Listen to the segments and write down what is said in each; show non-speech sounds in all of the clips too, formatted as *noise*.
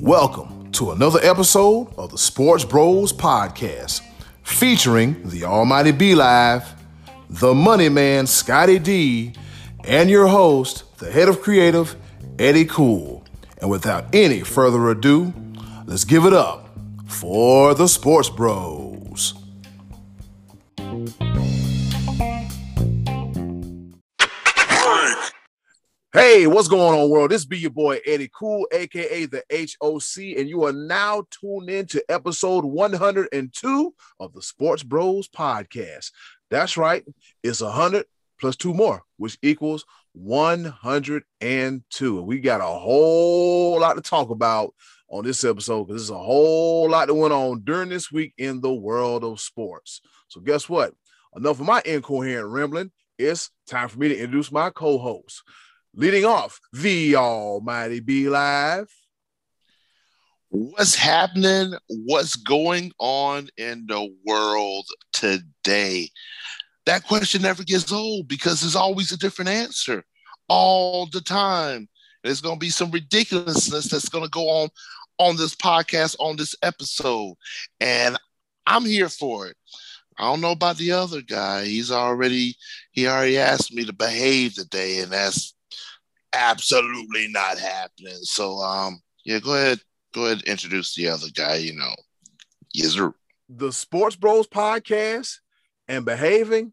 Welcome to another episode of the Sports Bros Podcast, featuring the Almighty B Live, the Money Man Scottie D, and your host, the head of creative, Eddy Kool. And without any further ado, let's give it up for the Sports Bros. Hey, what's going on, world? This be your boy Eddy Kool, aka the HOC, and you are now tuned in to episode 102 of the Sports Bros podcast. That's right, it's 100 plus two more, which equals 102. And we got a whole lot to talk about on this episode because there's a whole lot that went on during this week in the world of sports. So, guess what? Enough of my incoherent rambling. It's time for me to introduce my co host leading off the Almighty B Live. What's happening? What's going on in the world today? That question never gets old because there's always a different answer all the time. There's going to be some ridiculousness that's going to go on on this podcast, on this episode. And I'm here for it. I don't know about the other guy. He's already he already asked me to behave today, and that's absolutely not happening. So um yeah, go ahead, go ahead introduce the other guy, you know. Yes, sir. The Sports Bros podcast and behaving,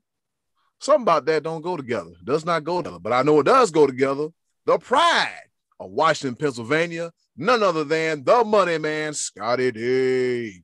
something about that don't go together. Does not go together. But I know it does go together. The pride of Washington, Pennsylvania, none other than the money man, Scottie D.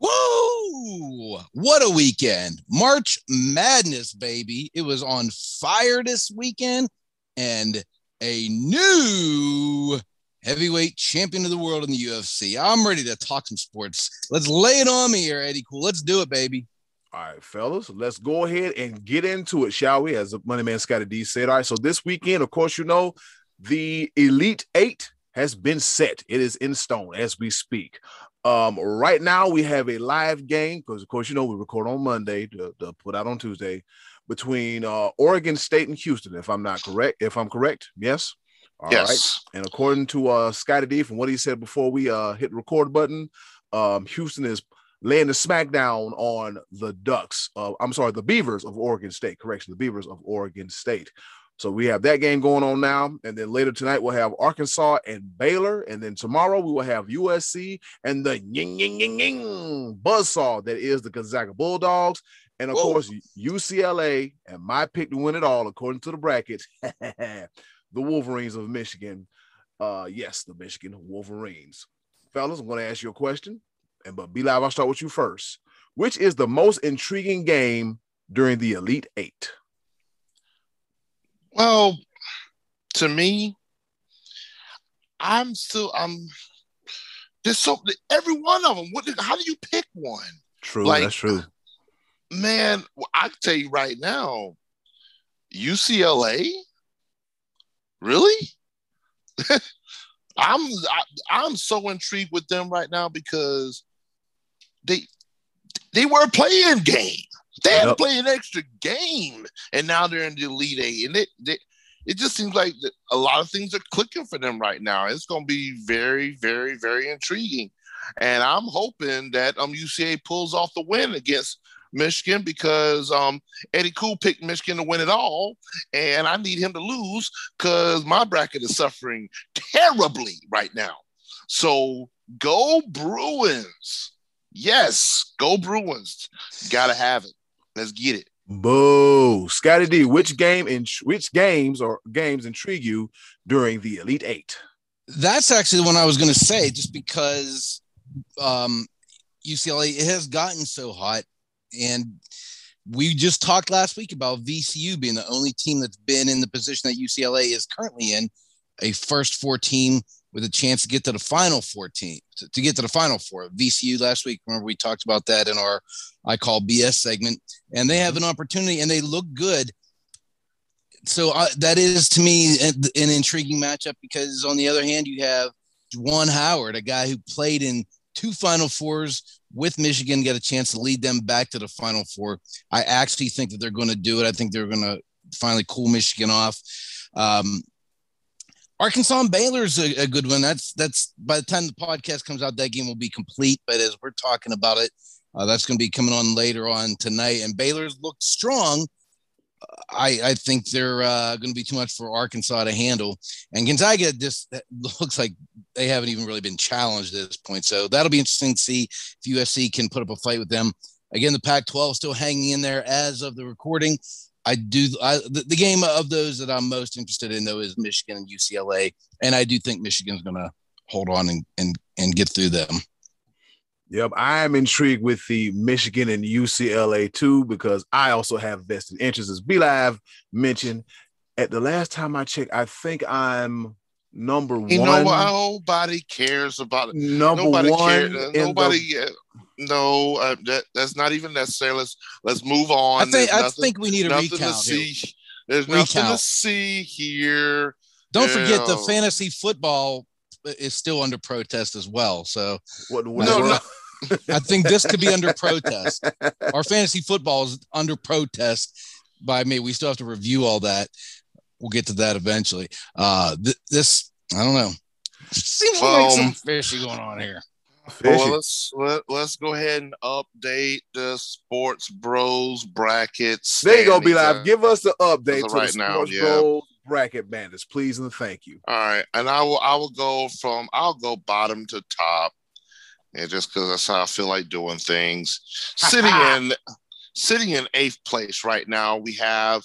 Woo! What a weekend. March Madness, baby. It was on fire this weekend and a new heavyweight champion of the world in the UFC. I'm ready to talk some sports. Let's lay it on me here, Eddy Kool. Let's do it, baby. All right, fellas, let's go ahead and get into it, shall we? As the Money Man Scottie D said. All right, so this weekend, of course, you know, the Elite Eight has been set. It is in stone as we speak. Um, right now we have a live game because, of course, you know we record on Monday to, to put out on Tuesday between uh, Oregon State and Houston. If I'm not correct, if I'm correct, yes. All yes. right. And according to uh, Scottie D, from what he said before we uh, hit the record button, um, Houston is laying the smackdown on the Ducks. Uh, I'm sorry, the Beavers of Oregon State. Correction, the Beavers of Oregon State. So we have that game going on now, and then later tonight we'll have Arkansas and Baylor, and then tomorrow we will have USC and the ying ying ying ying buzzsaw that is the Gonzaga Bulldogs, and of Whoa. course UCLA and my pick to win it all according to the brackets, *laughs* the Wolverines of Michigan. Uh, yes, the Michigan Wolverines. Fellas, I'm going to ask you a question, and but B Live. I'll start with you first. Which is the most intriguing game during the Elite Eight? Well, to me, I'm still I'm there's so every one of them. What? How do you pick one? True, like, that's true. Man, I tell you right now, UCLA. Really? *laughs* I'm I, I'm so intrigued with them right now because they they were playing game. They had yep. to play an extra game, and now they're in the Elite Eight, and it, they, it just seems like a lot of things are clicking for them right now. It's going to be very, very, very intriguing, and I'm hoping that um UCA pulls off the win against Michigan because um, Eddy Kool picked Michigan to win it all, and I need him to lose because my bracket is suffering terribly right now. So go Bruins! Yes, go Bruins! Got to have it. Let's get it. Boo, Scottie D. Which game and which games or games intrigue you during the Elite Eight? That's actually the one I was going to say, just because um, UCLA it has gotten so hot, and we just talked last week about VCU being the only team that's been in the position that UCLA is currently in, a first four team with a chance to get to the final 14 to, to, get to the final four. VCU last week, remember we talked about that in our I call BS segment, and they have an opportunity and they look good. So uh, that is to me an, an intriguing matchup because on the other hand, you have Juwan Howard, a guy who played in two Final Fours with Michigan, get a chance to lead them back to the Final Four. I actually think that they're going to do it. I think they're going to finally cool Michigan off. Um, Arkansas and Baylor's a, a good one. That's that's by the time the podcast comes out, that game will be complete. But as we're talking about it, uh, that's going to be coming on later on tonight. And Baylor's looked strong. I, I think they're uh, going to be too much for Arkansas to handle. And Gonzaga just *laughs* looks like they haven't even really been challenged at this point. So that'll be interesting to see if USC can put up a fight with them. Again, the Pac 12 still hanging in there as of the recording. I do I, the, the, game of those that I'm most interested in though is Michigan and UCLA, and I do think Michigan's going to hold on and, and and get through them. Yep, I am intrigued with the Michigan and UCLA too because I also have vested interests. As B Live mentioned, at the last time I checked, I think I'm number you one. Know, nobody cares about it. Number nobody one. Cares. Nobody. The, no, uh, that, that's not even necessary. Let's let's move on. I think I think we need a recount. To see. There's recount. nothing to see here. Don't forget the fantasy football is still under protest as well. So what, what, no, no. I think this could be under protest. Our fantasy football is under protest by me. We still have to review all that. We'll get to that eventually. Uh, th- this I don't know. Seems um, like some fishy going on here. Well, let's let, let's go ahead and update the sports bros brackets. There you go, B Live. Give us the update to right the now, yeah. bros bracket bandits, please and thank you. All right, and I will I will go from I'll go bottom to top, and just because that's how I feel like doing things. *laughs* sitting in sitting in eighth place right now, we have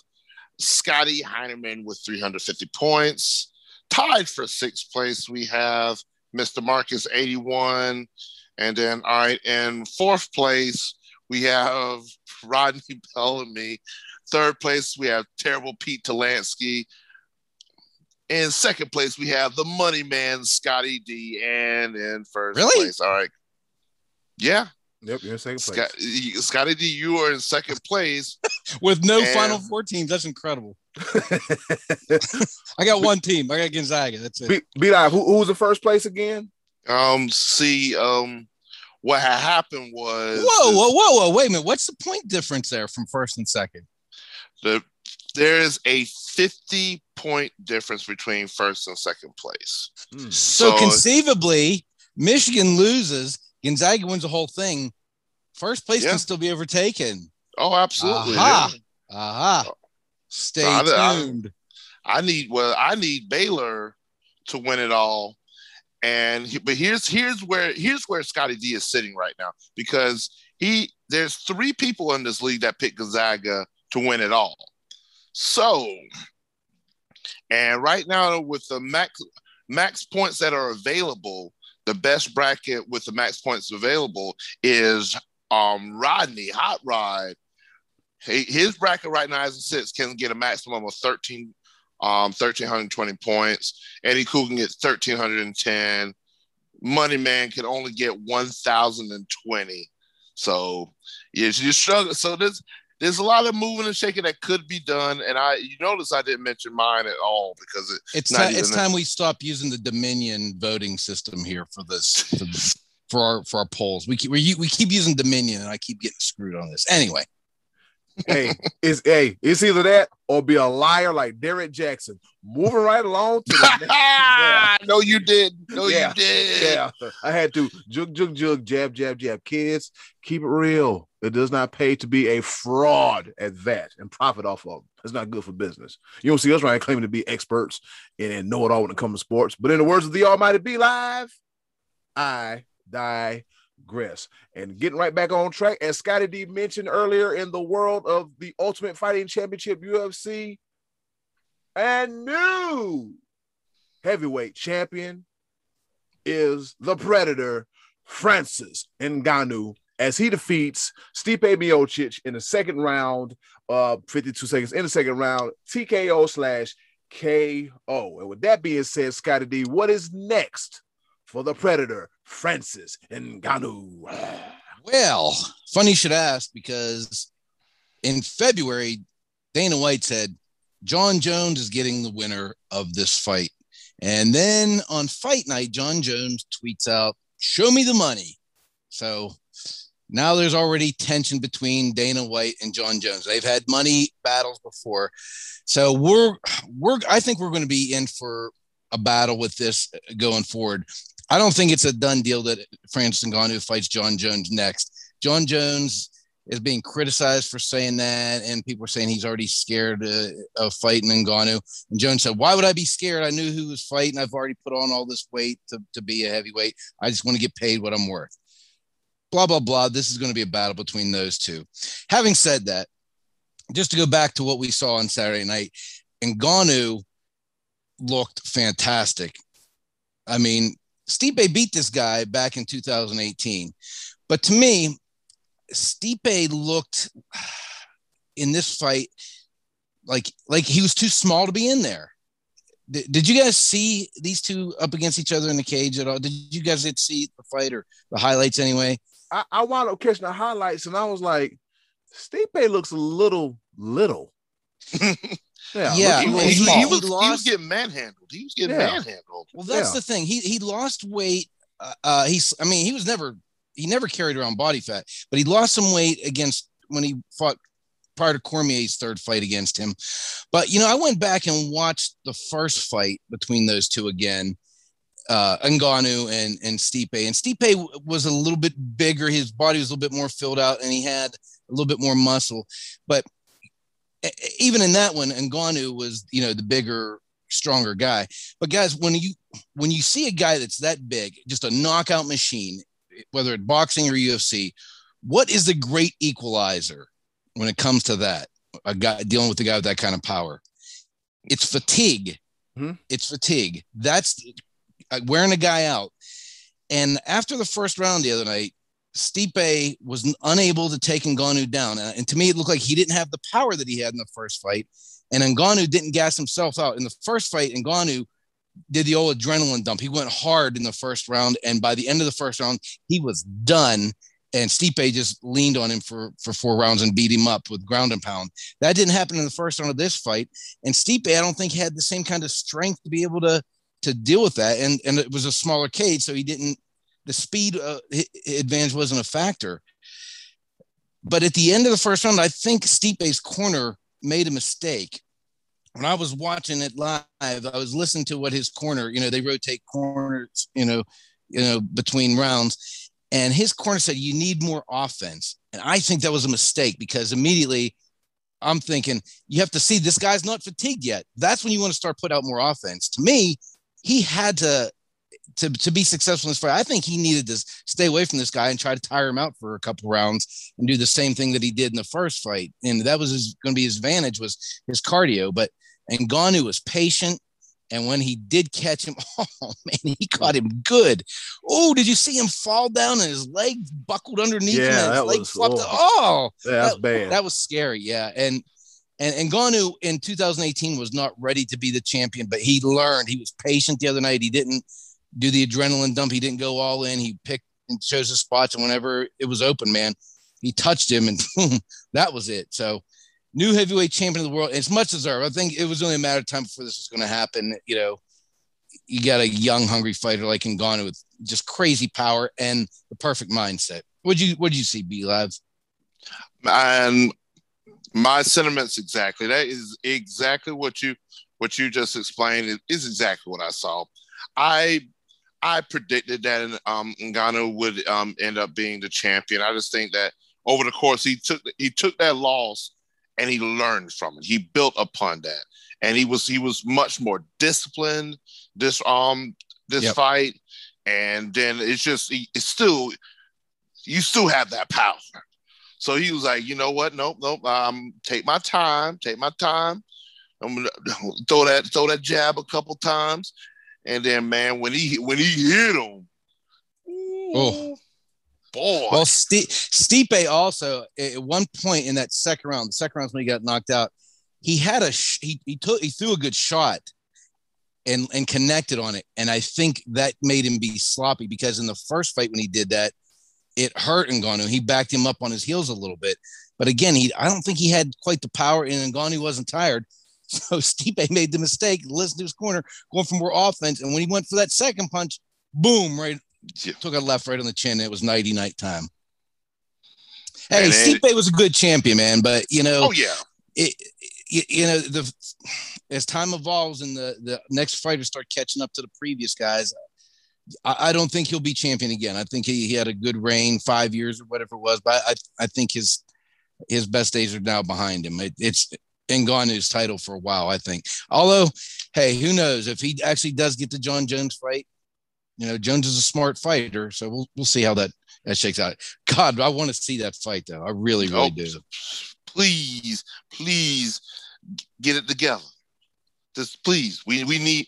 Scotty Heineman with 350 points. Tied for sixth place, we have Mr. Marcus 81. And then, all right, in fourth place, we have *laughs* Rodney Bellamy. Third place, we have Terrible Pete Talansky. In second place, we have the money man, Scottie D. And in first really? place, all right. Yeah. Yep, you're in second place. Scott, Scottie D, you are in second place. *laughs* With no and... Final Four teams. That's incredible. *laughs* I got one team. I got Gonzaga. That's it. Be, live. Who, who was the first place again? Um, see, um, what had happened was whoa, whoa, whoa, whoa, wait a minute. What's the point difference there from first and second? The there is a 50 point difference between first and second place. Hmm. So, so, conceivably, Michigan loses, Gonzaga wins the whole thing. First place yeah. can still be overtaken. Oh, absolutely. Aha. Yeah. Aha. Stay I, tuned. I, I, need well, I need Baylor to win it all. And he, but here's here's where here's where Scottie D is sitting right now because he there's three people in this league that pick Gonzaga to win it all. So, and right now with the max max points that are available, the best bracket with the max points available is um Rodney Hot Rod. His bracket right now as it sits can get a maximum of 13 um 1320 points. Eddy Kool can get 1310 money man can only get 1020 so yeah you struggle. So there's there's a lot of moving and shaking that could be done and i you notice i didn't mention mine at all because it, it's time it's time we stop using the dominion voting system here for this for, for our for our polls. We keep we, we keep using dominion and i keep getting screwed on this. Anyway hey, it's hey, it's either that or be a liar like Derek Jackson. Moving right along to the *laughs* next. yeah. No, you did. No, yeah. you did. Yeah, I had to jug, jug, jug, jab, jab, jab. Kids, keep it real. It does not pay to be a fraud at that and profit off of. It's not good for business. You don't see us right claiming to be experts and, and know it all when it comes to sports. But in the words of the Almighty B Live, I die digress. And getting right back on track, as Scottie D mentioned earlier, in the world of the Ultimate Fighting Championship UFC, and new heavyweight champion is the Predator, Francis Ngannou, as he defeats Stipe Miocic in the second round, uh, 52 seconds in the second round, TKO slash KO. And with that being said, Scottie D, what is next for the Predator, Francis Ngannou. Well, funny you should ask because in February, Dana White said Jon Jones is getting the winner of this fight. And then on fight night, Jon Jones tweets out, Show me the money. So Now there's already tension between Dana White and Jon Jones. They've had money battles before. So we're we're I think we're going to be in for a battle with this going forward. I don't think it's a done deal that Francis Ngannou fights Jon Jones next. Jon Jones is being criticized for saying that, and people are saying he's already scared uh, of fighting Ngannou. And Jones said, "Why would I be scared? I knew who was fighting. I've already put on all this weight to, to be a heavyweight. I just want to get paid what I'm worth." Blah blah blah. This is going to be a battle between those two. Having said that, just to go back to what we saw on Saturday night, Ngannou looked fantastic. I mean, Stipe beat this guy back in 2018, but to me, Stipe looked in this fight like like he was too small to be in there. Did, did you guys see these two up against each other in the cage at all? Did you guys see the fight or the highlights anyway? I, I wound up catching the highlights and I was like, Stipe looks a little little. *laughs* Yeah, yeah. He, he, he, was, lost, he was getting manhandled. He was getting yeah. manhandled. Well, that's yeah. the thing. He he lost weight. Uh, uh, he's. I mean, he was never he never carried around body fat, but he lost some weight against when he fought prior to Cormier's third fight against him. But you know, I went back and watched the first fight between those two again, uh, Ngannou and and Stipe. And Stipe was a little bit bigger. His body was a little bit more filled out, and he had a little bit more muscle. But even in that one, Ngannou was you know the bigger, stronger guy. But guys, when you when you see a guy that's that big, just a knockout machine, whether it's boxing or UFC, what is the great equalizer when it comes to that? A guy dealing with a guy with that kind of power. It's fatigue. Mm-hmm. It's fatigue. That's uh, wearing a guy out. And after the first round the other night, Stipe was unable to take Ngannou down. And to me, it looked like he didn't have the power that he had in the first fight. And Ngannou didn't gas himself out. In the first fight, Ngannou did the old adrenaline dump. He went hard in the first round, and by the end of the first round, he was done. And Stipe just leaned on him for, for four rounds and beat him up with ground and pound. That didn't happen in the first round of this fight. And Stipe, I don't think had the same kind of strength to be able to to deal with that. And and it was a smaller cage, so he didn't. The speed uh, advantage wasn't a factor. But at the end of the first round, I think Stipe's corner made a mistake when I was watching it live, I was listening to what his corner, you know, they rotate corners, you know, you know, between rounds. And his corner said, you need more offense. And I think that was a mistake because immediately I'm thinking, you have to see this guy's not fatigued yet. That's when you want to start put out more offense. To me, he had to to, to be successful in this fight. I think he needed to stay away from this guy and try to tire him out for a couple rounds and do the same thing that he did in the first fight. And that was going to be his advantage was his cardio. But and Ngannou was patient. And when he did catch him, *laughs* oh man, he caught him good. Oh, did you see him fall down and his leg buckled underneath yeah, him? And his leg was, flopped. Oh. oh, yeah, that's that, bad. That was scary. Yeah. And and Ngannou in 2018 was not ready to be the champion, but he learned. He was patient the other night. He didn't do the adrenaline dump. He didn't go all in. He picked and chose his spots, and whenever it was open, man, he touched him, and *laughs* boom, that was it. So new heavyweight champion of the world. It's much deserved. I think it was only a matter of time before this was going to happen. You know, you got a young, hungry fighter like Ngannou with just crazy power and the perfect mindset. What'd you What'd you see, B Live? And my sentiments exactly. That is exactly what you what you just explained. Is exactly what I saw. I I predicted that um, Ngannou would um, end up being the champion. I just think that over the course he took he took that loss and he learned from it. He built upon that, and he was he was much more disciplined this um this yep. fight, and then it's just it's still you still have that power. So he was like, you know what? Nope, nope. Um, take my time, take my time. I'm gonna *laughs* throw that throw that jab a couple times, and then man, when he when he hit him, oh boy. Well, St- Stipe also at one point in that second round, the second round when he got knocked out, he had a sh- he he took he threw a good shot and and connected on it, and I think that made him be sloppy because in the first fight when he did that, it hurt Ngannou. He backed him up on his heels a little bit, but again, he I don't think he had quite the power, and Ngannou wasn't tired. *laughs* So Stipe made the mistake, listened to his corner, going for more offense, and when he went for that second punch, boom, right yeah. Took a left right on the chin. It was nighty night time. Hey, And it- Stipe was a good champion, man, but you know, Oh yeah, it, you, you know, the as time evolves and the the next fighters start catching up to the previous guys, I, I don't think he'll be champion again. I think he, he had a good reign, five years or whatever it was, but I I think his his best days are now behind him. It, it's Ngannou's title for a while, I think. Although, hey, who knows if he actually does get the Jon Jones fight? You know, Jones is a smart fighter, so we'll we'll see how that that shakes out. God, I want to see that fight though. I really, really Oh, do. please, please get it together. Just please, we we need.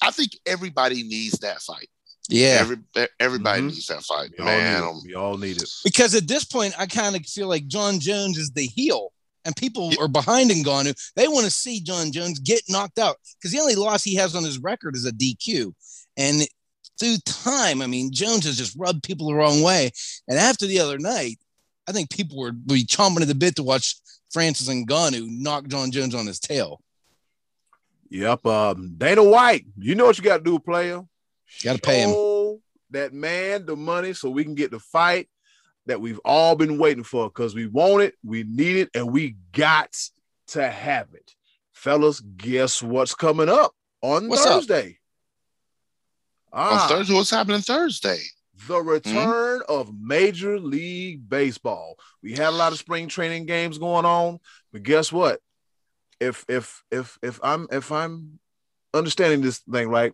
I think everybody needs that fight. Yeah, Every everybody Mhm. needs that fight, We all, man. need it. we all need it. because at this point, I kind of feel like Jon Jones is the heel, and people are behind Ngannou. They want to see Jon Jones get knocked out because the only loss he has on his record is a DQ, and through time, I mean, Jones has just rubbed people the wrong way. And after the other night, I think people were be chomping at the bit to watch Francis and Ngannou knock Jon Jones on his tail. Yep. Um, Dana White, you know what you got to do, player. Gotta pay him. That man the money so we can get the fight that we've all been waiting for because we want it, we need it, and we got to have it. Fellas, guess what's coming up on What's up? Thursday? on Ah, Thursday, what's happening Thursday? the return of Major League Baseball. We had a lot of spring training games going on, but guess what? If if if if I'm if I'm understanding this thing right,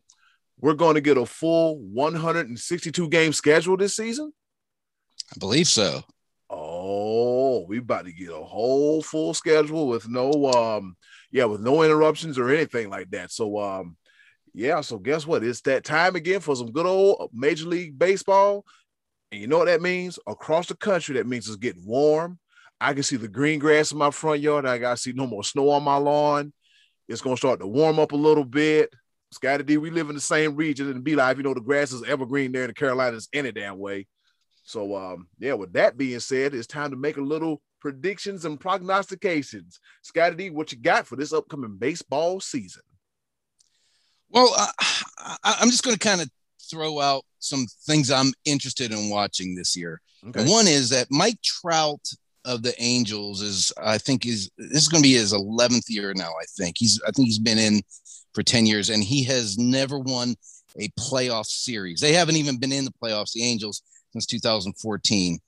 we're going to get a full 162 game schedule this season. I believe so. Oh, we about to get a whole full schedule with no um yeah, with no interruptions or anything like that. So um yeah, so guess what? It's that time again for some good old Major League Baseball. And you know what that means? Across the country, that means it's getting warm. I can see the green grass in my front yard. I got to see no more snow on my lawn. It's going to start to warm up a little bit. Scottie D, we live in the same region and B Live. You know, the grass is evergreen there in the Carolinas any damn way. So, um, yeah, with that being said, it's time to make a little predictions and prognostications. Scottie D, what you got for this upcoming baseball season? Well, I, I, I'm just going to kind of throw out some things I'm interested in watching this year. Okay. One is that Mike Trout of the Angels is, I think, is this is going to be his 11th year now. I think he's, I think he's been in for 10 years, and he has never won a playoff series. They haven't even been in the playoffs, the Angels, since 2014.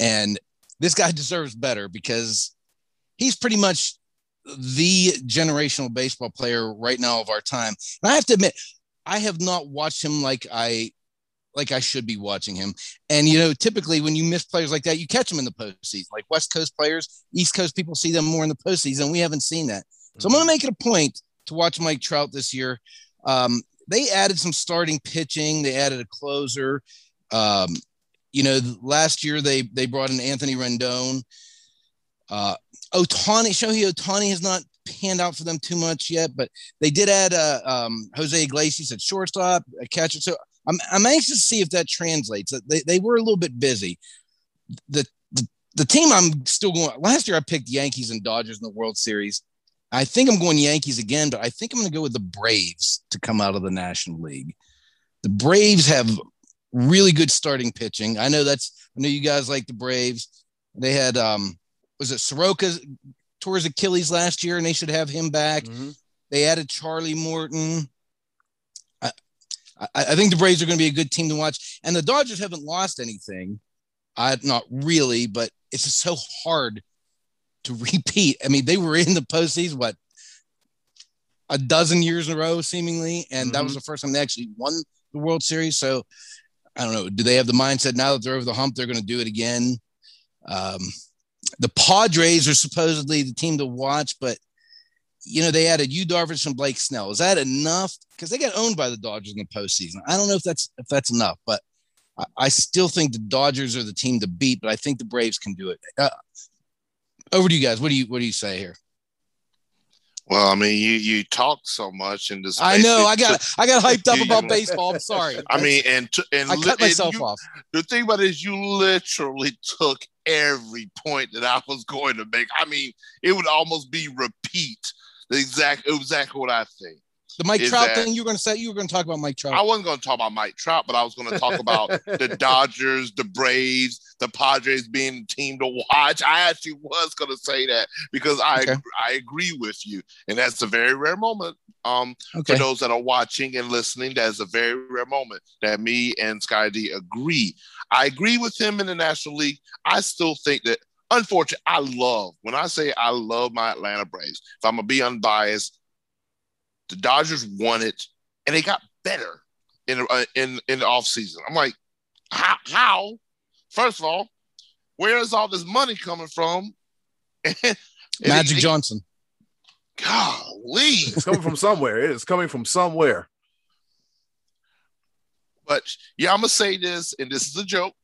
And this guy *laughs* deserves better because he's pretty much the generational baseball player right now of our time. And I have to admit, I have not watched him like I like I should be watching him. And you know, typically when you miss players like that, you catch them in the postseason. Like West Coast players, East Coast people see them more in the postseason. We haven't seen that. So I'm going to make it a point to watch Mike Trout this year. Um, they added some starting pitching. They added a closer. Um, you know, last year they they brought in Anthony Rendon. Uh, Ohtani, Shohei Ohtani has not panned out for them too much yet, but they did add uh, um, Jose Iglesias at shortstop, a catcher. So I'm, I'm anxious to see if that translates. They, they were a little bit busy. The, the the team I'm still going. Last year I picked Yankees and Dodgers in the World Series. I think I'm going Yankees again, but I think I'm going to go with the Braves to come out of the National League. The Braves have really good starting pitching. I know that's. I know you guys like the Braves. They had um, was it Soroka tore his Achilles last year, and they should have him back. Mhm. They added Charlie Morton. I, I, I think the Braves are going to be a good team to watch, and the Dodgers haven't lost anything. I not really, but it's just so hard to repeat. I mean, they were in the postseason what a dozen years in a row, seemingly, and that was the first time they actually won the World Series. So I don't know. Do they have the mindset now that they're over the hump? They're going to do it again. Um, the Padres are supposedly the team to watch, but you know, they added Yu Darvish and Blake Snell. Is that enough? Because they got owned by the Dodgers in the postseason. I don't know if that's if that's enough, but I, I still think the Dodgers are the team to beat. But I think the Braves can do it. Uh, over to you guys. What do you what do you say here? Well, I mean, you you talk so much in this. I know I got I got *laughs* hyped up about baseball. I'm sorry. *laughs* I mean, and to, and I li- cut myself you- off. the thing about it is you literally took every point that I was going to make. I mean, it would almost be repeat the exact exactly what I think. The Mike Trout that- thing you were going to say. You were going to talk about Mike Trout. I wasn't going to talk about Mike Trout, but I was going to talk about the *laughs* Dodgers, the Braves, the Padres being the team to watch. I actually was going to say that because I Okay. I agree with you, and that's a very rare moment. Um, okay. for those that are watching and listening, that is a very rare moment that me and Sky D agree. I agree with him in the National League. I still think that, unfortunately, I love when I say I love my Atlanta Braves. If I'm gonna be unbiased, the Dodgers won it, and they got better in uh, in in the offseason. I'm like, how? how? First of all, where is all this money coming from? *laughs* And Magic it- it- Johnson. Golly. It's coming from somewhere. It is coming from somewhere. But yeah, I'm gonna say this, and this is a joke,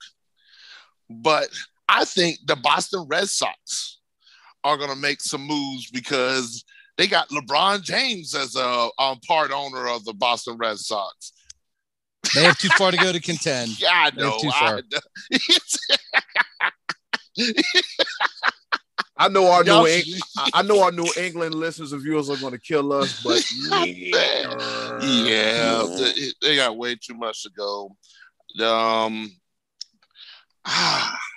but I think the Boston Red Sox are gonna make some moves because they got LeBron James as a um, part owner of the Boston Red Sox. They have too far to go to contend. *laughs* Yeah, I They're know. too I far. know. *laughs* I know our Y'all New should- England, I know our New England listeners and viewers are going to kill us, but *laughs* yeah, they, they got way too much to go. Um, ah, *sighs*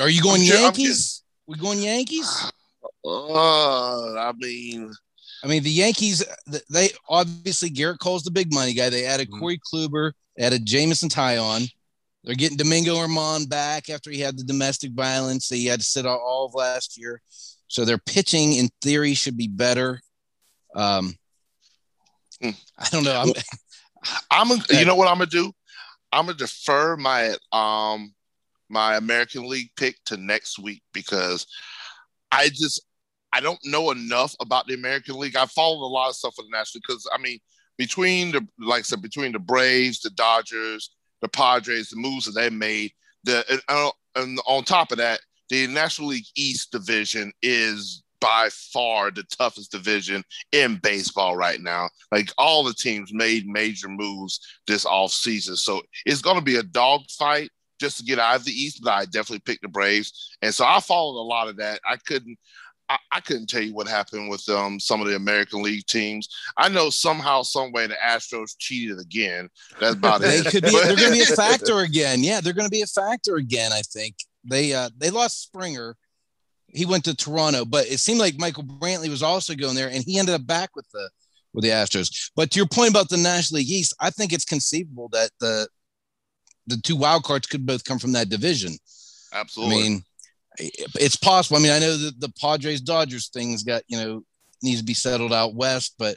Are you going I'm ju- I'm Yankees? We going Yankees? *sighs* uh, I mean, I mean, the Yankees. They obviously Gerrit Cole's the big money guy. They added Mhm. Corey Kluber, added Jameson Taillon. They're getting Domingo Germán back after he had the domestic violence. That he had to sit out all of last year. So their pitching, in theory, should be better. Um, Hmm. I don't know. I'm, *laughs* I'm. A, you know what I'm gonna do? I'm gonna defer my um my American League pick to next week because I just I don't know enough about the American League. I followed a lot of stuff for the National because I mean between the like I said between the Braves, the Dodgers, the Padres, the moves that they made, the and, uh, and on top of that, the National League East division is by far the toughest division in baseball right now. Like all the teams made major moves this offseason. So it's going to be a dogfight just to get out of the East, but I definitely picked the Braves. And so I followed a lot of that. I couldn't I, I couldn't tell you what happened with um, some of the American League teams. I know somehow, some way, the Astros cheated again. That's about they it. could be. They're going to be a *laughs* factor again. Yeah, they're going to be a factor again. I think they uh, they lost Springer. He went to Toronto, but it seemed like Michael Brantley was also going there, and he ended up back with the with the Astros. But to your point about the National League East, I think it's conceivable that the the two wild cards could both come from that division. I Absolutely. mean, it's possible. I mean, I know that the Padres Dodgers things got you know needs to be settled out west, but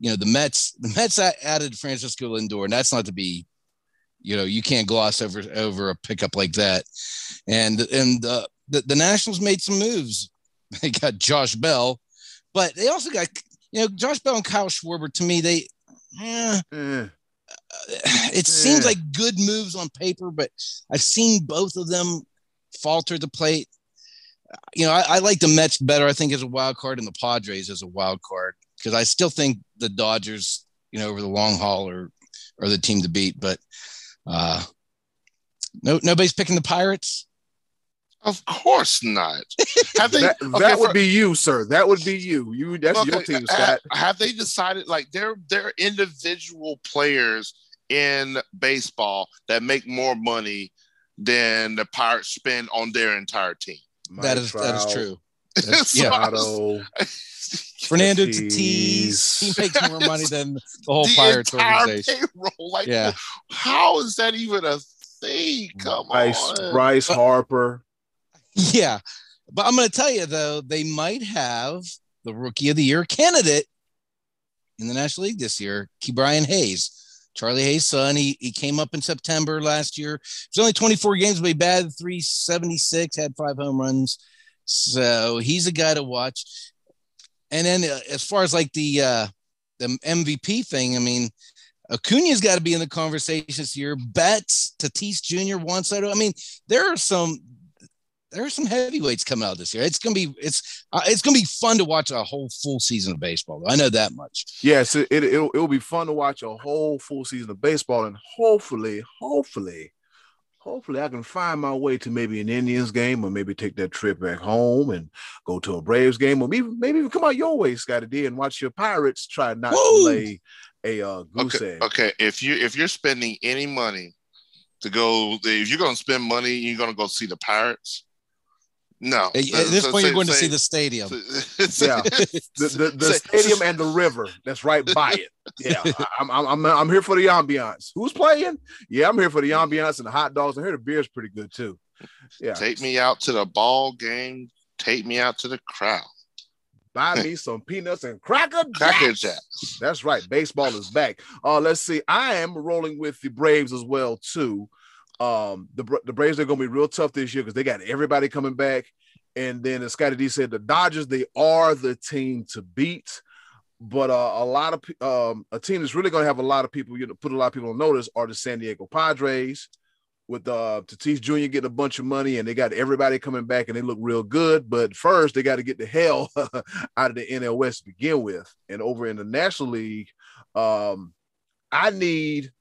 you know the Mets the Mets added Francisco Lindor, and that's not to be, you know, you can't gloss over over a pickup like that. And and uh, the the Nationals made some moves. *laughs* They got Josh Bell, but they also got you know Josh Bell and Kyle Schwarber. To me, they. eh, Eh, it seems Yeah. like good moves on paper, but I've seen both of them falter the plate. You know, I, I like the Mets better, I think, as a wild card and the Padres as a wild card because I still think the Dodgers, you know, over the long haul are, are the team to beat. But uh, no, nobody's picking the Pirates. of course not. Have they? *laughs* that okay, that would for- be you, sir. That would be you. You that's your team, ha- Scott. *laughs* Have they decided like they're they're individual players in baseball that make more money than the Pirates spend on their entire team? that is that is Trout, true. *laughs* So yeah. Otto. Fernando Tatis. Tatis, he makes more money than the whole *laughs* the Pirates organization. payroll. Like, Yeah. how is that even a thing? Come Bryce, on. Bryce But- Harper. Yeah. But I'm going to tell you, though, they might have the rookie of the year candidate in the National League this year, Ke'Bryan Hayes. Charlie Hayes' son. He, he came up in September last year. It was only 24 games, but he batted 376, had five home runs. So he's a guy to watch. And then uh, as far as like the uh, the MVP thing, I mean, Acuna's got to be in the conversation this year. Betts, Tatis Jr., Juan Soto. I mean, there are some there are some heavyweights coming out this year. It's gonna be it's uh, it's gonna be fun to watch a whole full season of baseball. I know that much. Yes, it, it it'll, it'll be fun to watch a whole full season of baseball, and hopefully, hopefully, hopefully I can find my way to maybe an Indians game or maybe take that trip back home and go to a Braves game or maybe maybe even come out your way, Scottie D, and watch your Pirates try not Woo! to lay a uh, goose okay, egg. Okay, if you if you're spending any money to go, if you're going to spend money, you're going to go see the Pirates. No. At, this so, point, say, you're going say, to see the stadium. *laughs* Say, yeah, the, the, the stadium and the river that's right by it. Yeah, *laughs* I'm, I'm, I'm here for the ambiance. Who's playing? Yeah, I'm here for the ambiance and the hot dogs. I hear the beer's pretty good too. Yeah, take me out to the ball game. Take me out to the crowd. Buy *laughs* me some peanuts and cracker jacks. Cracker jacks. That's right. Baseball is back. Uh, let's see. I am rolling with the Braves as well too. Um, the the Braves are going to be real tough this year because they got everybody coming back. And then, as Scottie D said, the Dodgers they are the team to beat. But uh, a lot of um, a team that's really going to have a lot of people, you know, put a lot of people on notice are the San Diego Padres with uh Tatis Jr. getting a bunch of money and they got everybody coming back and they look real good. But first, they got to get the hell *laughs* out of the NL West to begin with. And over in the National League, um, I need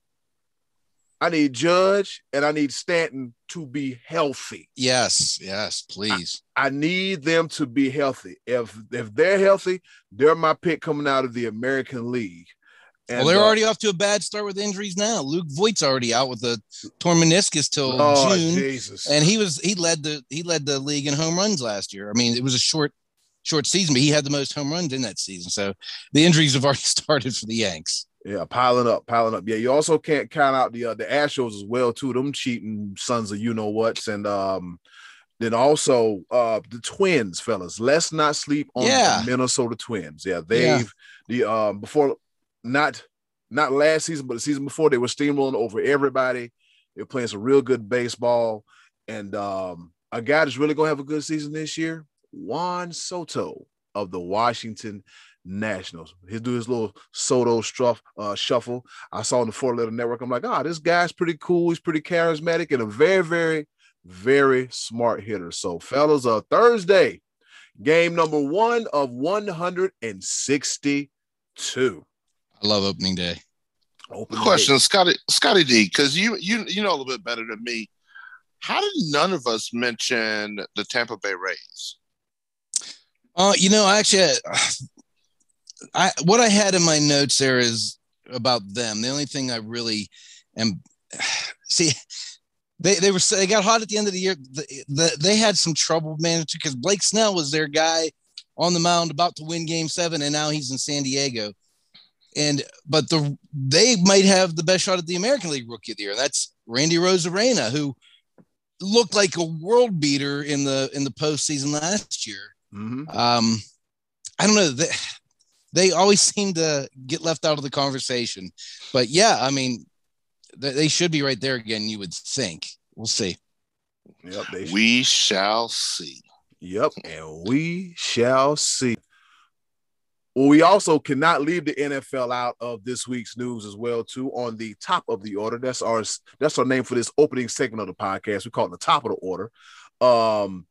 I need Judge and I need Stanton to be healthy. Yes, yes, please. I, I, need them to be healthy. If if they're healthy, they're my pick coming out of the American League. And, well, they're uh, already off to a bad start with injuries now. Luke Voit's already out with the torn meniscus till oh, June, Jesus. and he was he led the he led the league in home runs last year. I mean, it was a short short season, but he had the most home runs in that season. So the injuries have already *laughs* started for the Yanks. Yeah, piling up, piling up. Yeah, you also can't count out the uh, the Astros as well too. Them cheating sons of you know what's, and um, then also uh the Twins, fellas. Let's not sleep on yeah. the Minnesota Twins. Yeah, they've yeah. the um before not not last season, but the season before they were steamrolling over everybody. They're playing some real good baseball, and um a guy that's really gonna have a good season this year, Juan Soto of the Washington Nationals. He'll do his little Soto struff, uh, shuffle. I saw on the four letter network. I'm like, ah, oh, this guy's pretty cool. He's pretty charismatic and a very, very, very smart hitter. So, fellas, uh, Thursday, game number one of 162. I love opening day. Open Question, day. Scottie, Scottie D, because you you you know a little bit better than me. How did none of us mention the Tampa Bay Rays? Uh, you know, I actually, I what I had in my notes there is about them. The only thing I really am *sighs* see they they were they got hot at the end of the year. The, the, they had some trouble managing because Blake Snell was their guy on the mound about to win Game Seven, and now he's in San Diego. And but the they might have the best shot at the American League Rookie of the Year. That's Randy Arozarena, who looked like a world beater in the in the postseason last year. Mm-hmm. Um, I don't know. They, they always *laughs* seem to get left out of the conversation. But yeah, I mean, they should be right there again. You would think. We'll see. Yep. we shall see. Yep, and we shall see. Well, we also cannot leave the NFL out of this week's news as well, too. On the top of the order, that's our that's our name for this opening segment of the podcast. We call it the top of the order. Um,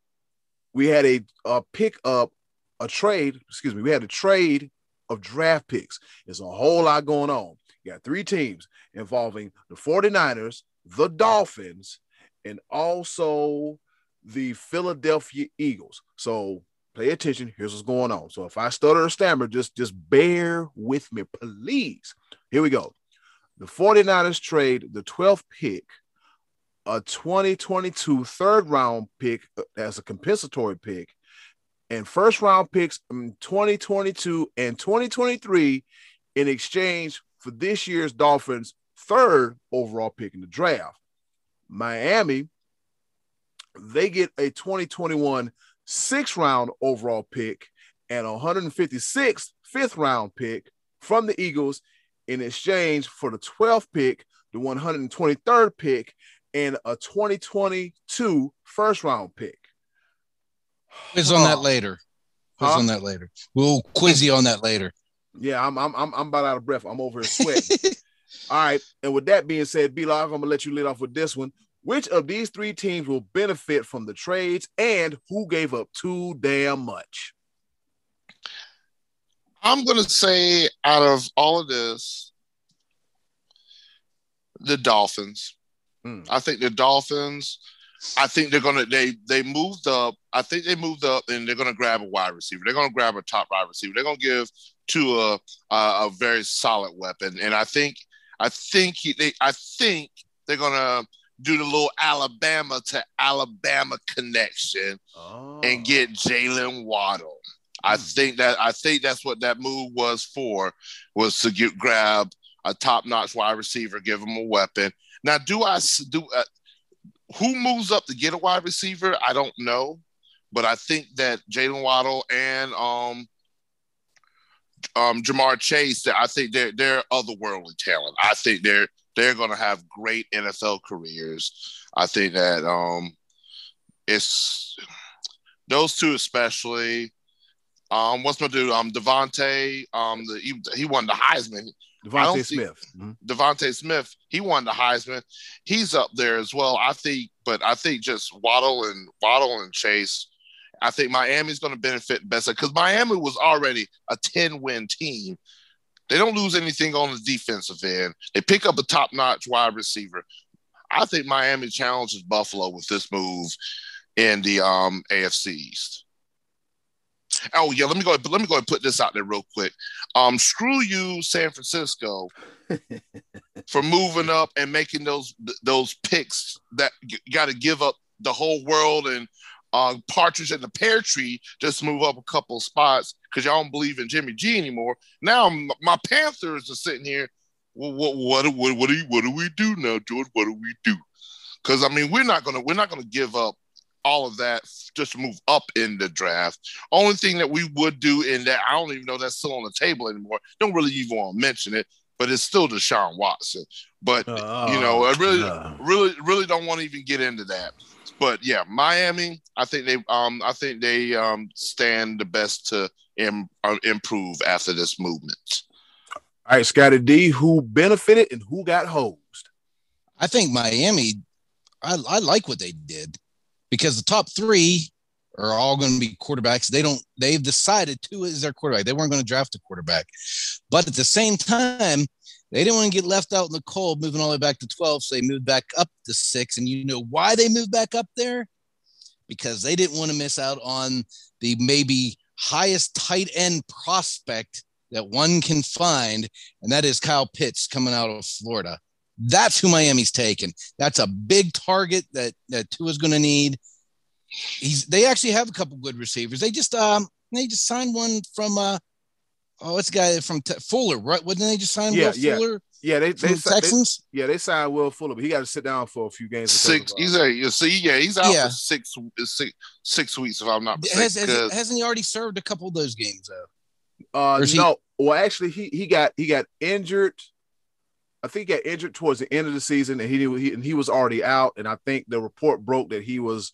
we had a, a pick up a trade. Excuse me, we had a trade of draft picks. There's a whole lot going on. You got three teams involving the 49ers, the Dolphins, and also the Philadelphia Eagles. So pay attention. Here's what's going on. So if I stutter or stammer, just, just bear with me, please. Here we go. The 49ers trade the 12th pick, a 2022 third round pick uh, as a compensatory pick, and first round picks in 2022 and 2023 in exchange for this year's Dolphins' third overall pick in the draft. Miami, they get a 2021 sixth round overall pick and 156th fifth round pick from the Eagles in exchange for the 12th pick, the 123rd pick, and a 2022 first round pick. Quiz on that later. Quiz huh? on that later. We'll quiz you on that later. Yeah, I'm I'm I'm I'm about out of breath. I'm over here sweating. *laughs* All right. And with that being said, B Live, I'm gonna let you lead off with this one. Which of these three teams will benefit from the trades and who gave up too damn much? I'm gonna say out of all of this, the Dolphins. Mm. I think the Dolphins. I think they're gonna they they moved up. I think they moved up and they're gonna grab a wide receiver. They're gonna grab a top wide receiver. They're gonna give to a a, a very solid weapon. And I think I think he they I think they're gonna do the little Alabama to Alabama connection oh. and get Jaylen Waddle. I hmm. think that I think that's what that move was for was to get grab a top notch wide receiver, give him a weapon. Now, do I do uh, who moves up to get a wide receiver? I don't know, but I think that Jaylen Waddle and um um Ja'Marr Chase, I think they're they're otherworldly talent. I think they're they're going to have great NFL careers. I think that um, it's those two especially. Um, what's my dude? Um, DeVonta. Um, the, he, he won the Heisman. DeVonta Smith. Mm-hmm. DeVonta Smith. He won the Heisman. He's up there as well. I think, but I think just Waddle and Waddle and Chase. I think Miami's going to benefit best because Miami was already a 10 win team. They don't lose anything on the defensive end. They pick up a top notch wide receiver. I think Miami challenges Buffalo with this move in the um, AFC East. Oh yeah, let me go. Let me go and put this out there real quick. Um, screw you, San Francisco, *laughs* for moving up and making those those picks that you got to give up the whole world and uh, Partridge in the Pear Tree just move up a couple spots because y'all don't believe in Jimmy G anymore. Now my Panthers are sitting here. Well, what what what what do you, what do we do now, George? What do we do? Because I mean, we're not gonna we're not gonna give up all of that just to move up in the draft. Only thing that we would do in that I don't even know that's still on the table anymore. Don't really even want to mention it, but it's still Deshaun Watson. But uh, you know, I really, uh, really, really don't want to even get into that but yeah, Miami. I think they um I think they um stand the best to Im- uh, improve after this movement. All right, Scottie D, who benefited and who got hosed? I think Miami. I, I like what they did because the top three are all going to be quarterbacks. They don't. They've decided Tua is their quarterback. They weren't going to draft a quarterback, but at the same time, they didn't want to get left out in the cold, moving all the way back to 12. So they moved back up to six. And you know why they moved back up there? Because they didn't want to miss out on the maybe highest tight end prospect that one can find, and that is Kyle Pitts coming out of Florida. That's who Miami's taking. That's a big target that that Tua's going to need. He's they actually have a couple good receivers. They just um they just signed one from uh Oh, it's a guy from Te- Fuller, right? Wouldn't they just sign yeah, Will yeah. Fuller? Yeah, they they, the Texans. They, yeah, they signed Will Fuller, but he got to sit down for a few games. Six. He's a you see, yeah, he's out yeah. for six, six six weeks if I'm not mistaken. Has, has, hasn't he already served a couple of those games though? Uh, no. He... Well, actually, he he got he got injured. I think he got injured towards the end of the season, and he, he and he was already out. And I think the report broke that he was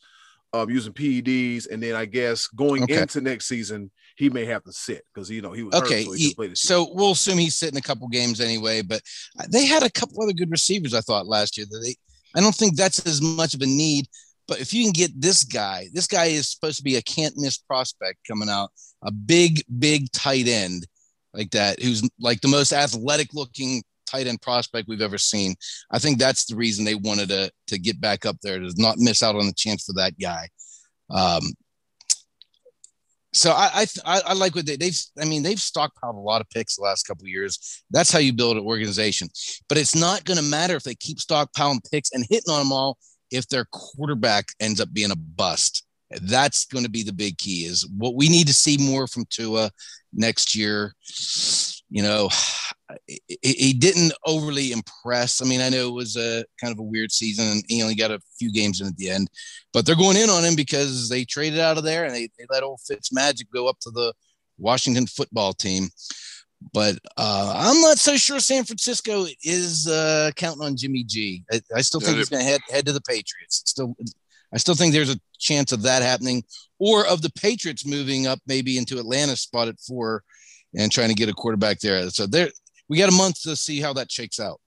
um, using PEDs, and then I guess going okay. into next season, he may have to sit because you know he was okay. Hurt, so, he, so we'll assume he's sitting a couple games anyway. But they had a couple other good receivers, I thought last year. That they, I don't think that's as much of a need. But if you can get this guy, this guy is supposed to be a can't miss prospect coming out, a big, big tight end like that, who's like the most athletic looking tight end prospect we've ever seen. I think that's the reason they wanted to to get back up there to not miss out on the chance for that guy. Um, so I, I, I like what they, they've. I mean, they've stockpiled a lot of picks the last couple years. That's how you build an organization. But it's not going to matter if they keep stockpiling picks and hitting on them all if their quarterback ends up being a bust. That's going to be the big key. Is what we need to see more from Tua next year. You know, he didn't overly impress. I mean, I know it was a kind of a weird season and he only got a few games in at the end, but they're going in on him because they traded out of there and they, they let old Fitz Magic go up to the Washington football team. But uh, I'm not so sure San Francisco is uh, counting on Jimmy G. I, I still think he's going to head head to the Patriots. Still, I still think there's a chance of that happening, or of the Patriots moving up maybe into Atlanta spot at four and trying to get a quarterback there. So there, we got a month to see how that shakes out.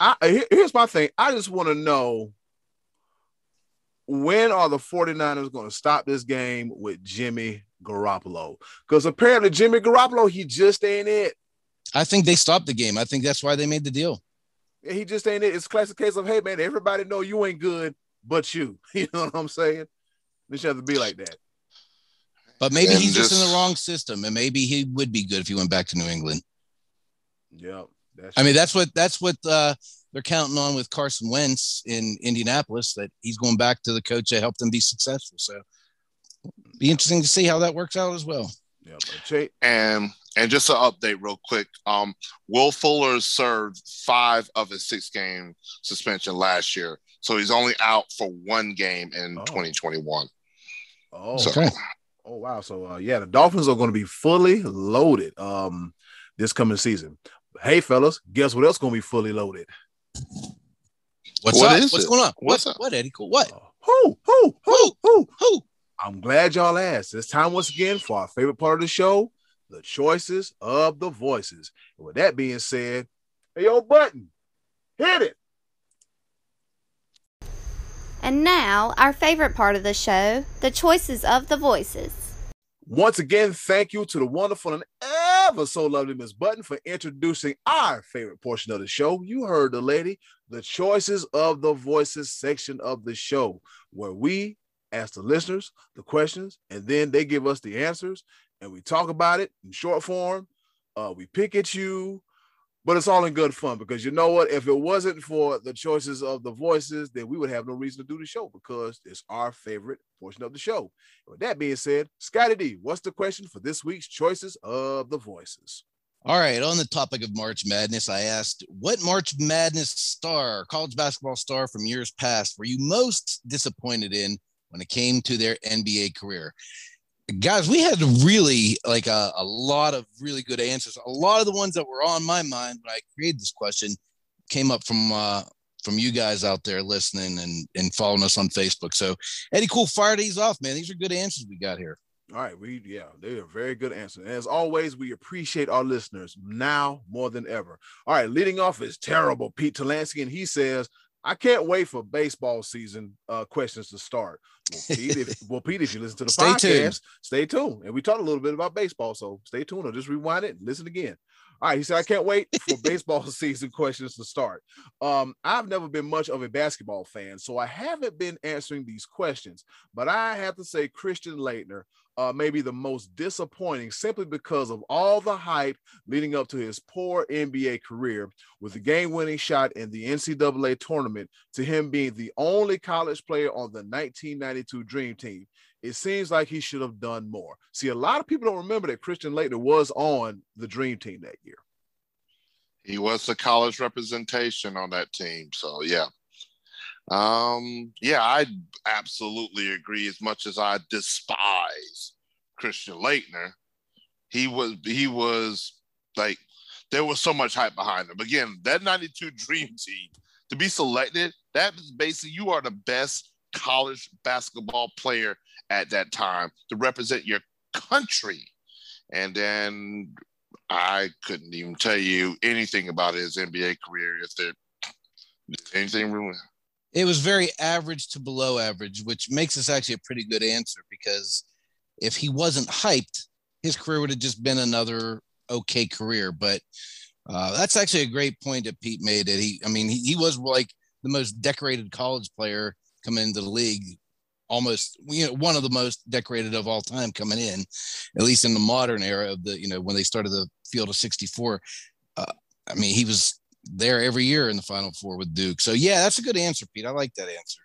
I, here's my thing. I just want to know when are the 49ers going to stop this game with Jimmy Garoppolo? Because apparently Jimmy Garoppolo, he just ain't it. I think they stopped the game. I think that's why they made the deal. he just ain't it. It's a classic case of hey man, everybody know you ain't good but you. *laughs* You know what I'm saying? This have to be like that. But maybe and he's just, just, in the wrong system, and maybe he would be good if he went back to New England. Yeah, I mean that's what that's what uh, they're counting on with Carson Wentz in Indianapolis. That he's going back to the coach that helped them be successful. So, be interesting to see how that works out as well. Yeah, and and just an update real quick. Um, Will Fuller served five of his six game suspension last year, so he's only out for one game in oh. 2021. Oh, so, okay. Oh wow. So uh, yeah, the Dolphins are going to be fully loaded um this coming season. Hey fellas, guess what else going to be fully loaded? What's what up? What's it? going on? What's what, up? What Eddy? Cool. What? Uh, who? Who? Who? Who? Who? I'm glad y'all asked. It's time once again for our favorite part of the show, the choices of the voices. And with that being said, hey yo, button, hit it. And now, our favorite part of the show, the choices of the voices. Once again, thank you to the wonderful and ever so lovely Miss Button for introducing our favorite portion of the show. You heard the lady, the choices of the voices section of the show, where we ask the listeners the questions and then they give us the answers and we talk about it in short form. Uh, we pick at you, but it's all in good fun because you know what? If it wasn't for the choices of the voices, then we would have no reason to do the show because it's our favorite portion of the show. With that being said, Scottie D, what's the question for this week's choices of the voices? All right, on the topic of March Madness, I asked what March Madness star, college basketball star from years past, were you most disappointed in when it came to their NBA career? Guys, we had really like a, a, lot of really good answers. A lot of the ones that were on my mind when I created this question came up from uh, from you guys out there listening and and following us on Facebook. So Eddy, cool, fire these off, man. These are good answers we got here. All right, we yeah, they are very good answers. As always, we appreciate our listeners now more than ever. All right, leading off is terrible Pete Talansky, and he says, I can't wait for baseball season uh, questions to start. Well, Pete, if, *laughs* well, Pete, if you listen to the stay podcast, tuned. stay tuned. And we talked a little bit about baseball, so stay tuned or just rewind it and listen again. All right, he said, I can't wait for *laughs* baseball *laughs* season questions to start. Um, I've never been much of a basketball fan, so I haven't been answering these questions, but I have to say Christian Laettner uh, maybe the most disappointing simply because of all the hype leading up to his poor NBA career with the game winning shot in the NCAA tournament to him being the only college player on the 1992 Dream Team. It seems like he should have done more. See, a lot of people don't remember that Christian Laettner was on the Dream Team that year. He was the college representation on that team. So, yeah. Um, yeah, I absolutely agree. As much as I despise Christian Laettner, he was he was like there was so much hype behind him. Again, that 92 dream team to be selected, that is basically you are the best college basketball player at that time to represent your country. And then I couldn't even tell you anything about his NBA career if there anything really it was very average to below average, which makes this actually a pretty good answer because if he wasn't hyped, his career would have just been another okay career. But uh, that's actually a great point that Pete made. That he, I mean, he, he was like the most decorated college player coming into the league, almost you know one of the most decorated of all time coming in, at least in the modern era of the you know when they started the field of '64. Uh, I mean, he was there every year in the Final Four with Duke. So yeah, that's a good answer, Pete. I like that answer.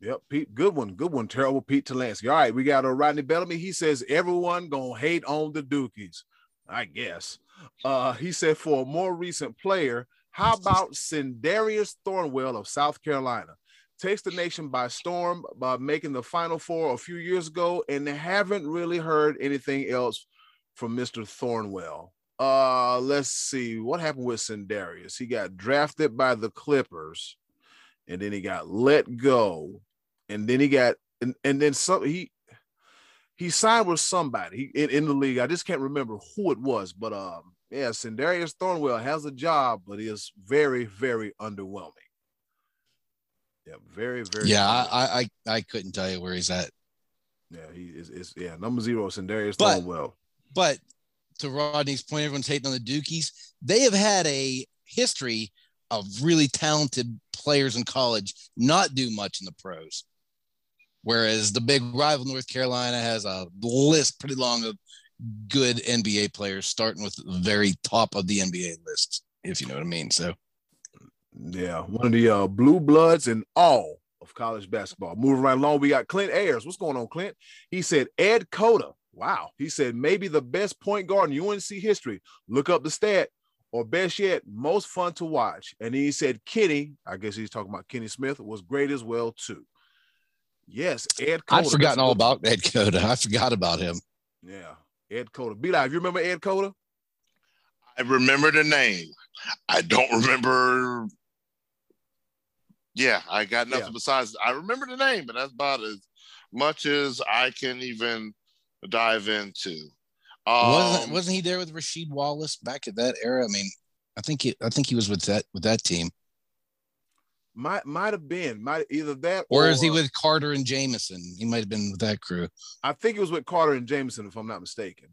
Yep, Pete, good one, good one. Terrible Pete Talansky. All right, we got a Rodney Bellamy. He says everyone gonna hate on the Dukies. I guess. Uh, he said for a more recent player, how about Sindarius Thornwell of South Carolina? Takes the nation by storm by making the Final Four a few years ago, and haven't really heard anything else from Mr. Thornwell. Uh, let's see what happened with Sindarius. He got drafted by the Clippers, and then he got let go, and then he got and, and then some he he signed with somebody in, in the league. I just can't remember who it was, but um, yeah, Sindarius Thornwell has a job, but he is very, very underwhelming. Yeah, very, very. Yeah, I, I, I couldn't tell you where he's at. Yeah, he is. is yeah, number zero, Sindarius but, Thornwell. But to Rodney's point, everyone's hating on the Dukies. They have had a history of really talented players in college not do much in the pros. Whereas the big rival North Carolina has a list pretty long of good NBA players, starting with the very top of the NBA list, if you know what I mean. So, yeah, one of the uh, blue bloods in all of college basketball. Moving right along, we got Clint Ayers. What's going on, Clint? He said Ed Cota. Wow. He said maybe the best point guard in UNC history. Look up the stat or best yet, most fun to watch. And he said Kenny, I guess he's talking about Kenny Smith, was great as well too. Yes, Ed Cota. I've forgotten all about Ed Cota. I forgot about him. Yeah, Ed Cota. B Live. You remember Ed Cota? I remember the name. I don't remember. Yeah, I got nothing yeah. besides. I remember the name, but that's about as much as I can even dive into. Um, wasn't wasn't he there with Rasheed Wallace back at that era? I mean, I think he, I think he was with that with that team. Might might have been might either that or, or is he with Carter and Jamison? He might have been with that crew. I think it was with Carter and Jamison, if I'm not mistaken.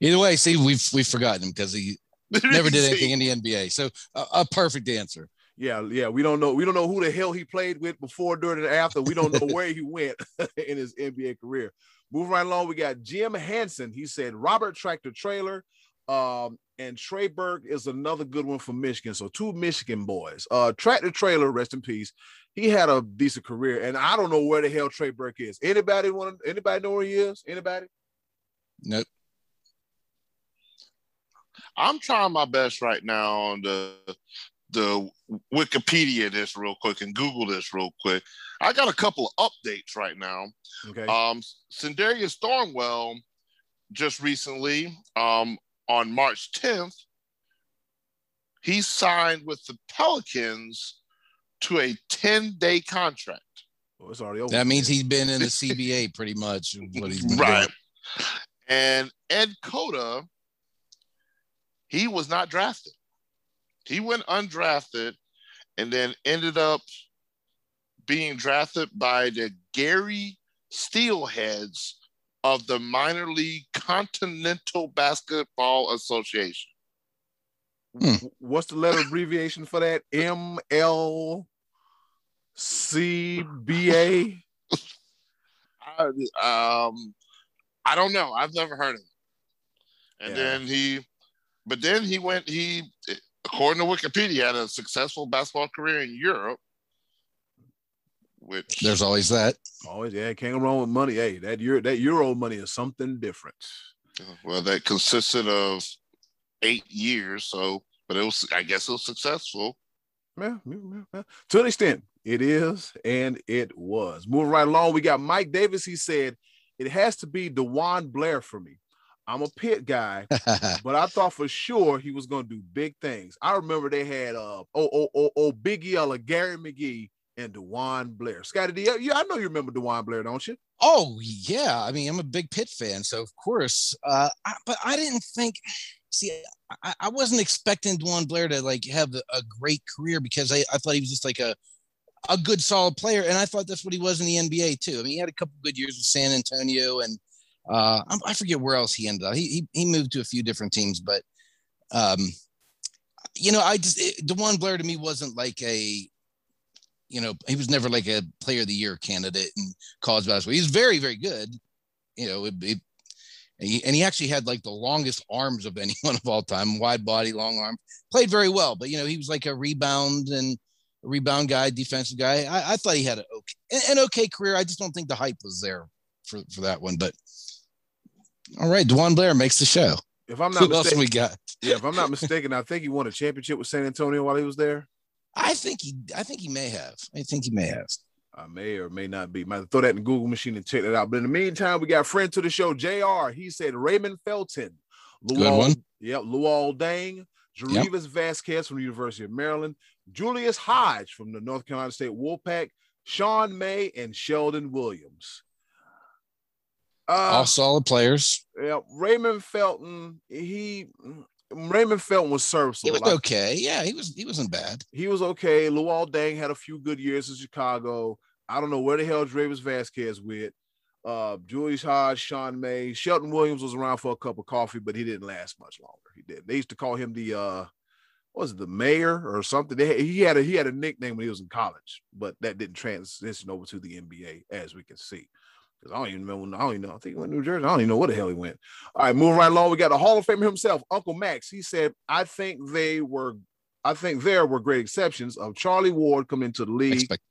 Either way, see, we've we've forgotten him because he *laughs* never did anything in the NBA. So a, a perfect answer. Yeah, yeah. We don't know. We don't know who the hell he played with before, during, and after. We don't know where he went *laughs* in his NBA career. Moving right along, we got Jim Hansen. He said Robert Tractor Trailer. Um, and Trey Burke is another good one for Michigan. So two Michigan boys. Uh, Tractor Trailer, rest in peace. He had a decent career, and I don't know where the hell Trey Burke is. Anybody want? Anybody know where he is? Anybody? Nope. I'm trying my best right now on the the Wikipedia this real quick and Google this real quick. I got a couple of updates right now. Okay. Um, Sindarius Thornwell just recently, um, on March 10th, he signed with the Pelicans to a 10 day contract. Well, it's already over. That means he's been in the *laughs* CBA pretty much. What he's right. Doing. And Ed Cota, he was not drafted. He went undrafted and then ended up being drafted by the Gary Steelheads of the minor league Continental Basketball Association. Hmm. What's the letter abbreviation for that? M L C B A. *laughs* Um, I don't know. I've never heard of it. And yeah. then he, but then he went. He, according to Wikipedia, had a successful basketball career in Europe which there's always that. Always, yeah, can't go wrong with money. Hey, that euro, that euro money is something different. Well, that consisted of eight years, so but it was, I guess, it was successful. Yeah, yeah, yeah, to an extent, it is, and it was. Moving right along, we got Mike Davis. He said it has to be DeJuan Blair for me. I'm a Pitt guy, *laughs* but I thought for sure he was going to do big things. I remember they had uh oh oh oh oh Big Yellow Gary McGee and DeJuan Blair. Scottie D, yeah, I know you remember DeJuan Blair, don't you? Oh yeah, I mean I'm a big Pitt fan, so of course. Uh, I, but I didn't think. See, I, I wasn't expecting DeJuan Blair to like have a great career because I, I thought he was just like a a good solid player, and I thought that's what he was in the NBA too. I mean, he had a couple good years with San Antonio, and uh, I forget where else he ended up. He, he he moved to a few different teams, but um, you know, I just it, DeJuan Blair to me wasn't like a you know, he was never like a player of the year candidate in college basketball. He's very, very good. You know, it, it, and, he, actually had like the longest arms of *laughs* anyone of all time, wide body, long arm. Played very well, but you know, he was like a rebound and rebound guy, defensive guy. I, I thought he had an okay, an okay career. I just don't think the hype was there for, for that one. But all right, DeJuan Blair makes the show. If I'm not Who mistaken, else we got? *laughs* yeah, if I'm not mistaken, I think he won a championship with San Antonio while he was there. I think he, I think he may have. I think he may have. I may or may not be. Might throw that in the Google machine and check that out. But in the meantime, we got a friend to the show, Jr. He said Raymond Felton, Luol, one. Yep, Luol Deng, Greivis yep. Vasquez from the University of Maryland, Julius Hodge from the North Carolina State Wolfpack, Sean May, and Sheldon Williams. Uh, All solid players. Yeah, Raymond Felton. He Raymond Felton was serviceable. He was okay. Yeah, he was he wasn't bad. He was okay. Luol Deng had a few good years in Chicago. I don't know where the hell Dravis Vasquez went. Uh, Julius Hodge, Sean May, Sheldon Williams was around for a cup of coffee, but he didn't last much longer. He did. They used to call him the uh was it the mayor or something? They, he had a he had a nickname when he was in college, but that didn't transition over to the NBA, as we can see. Because I don't even remember. I don't even know. I think he went to New Jersey. I don't even know where the hell he went. All right, moving right along. We got a Hall of Famer himself, Uncle Max. He said, "I think they were, I think there were great exceptions of Charlie Ward coming into the league." Expect-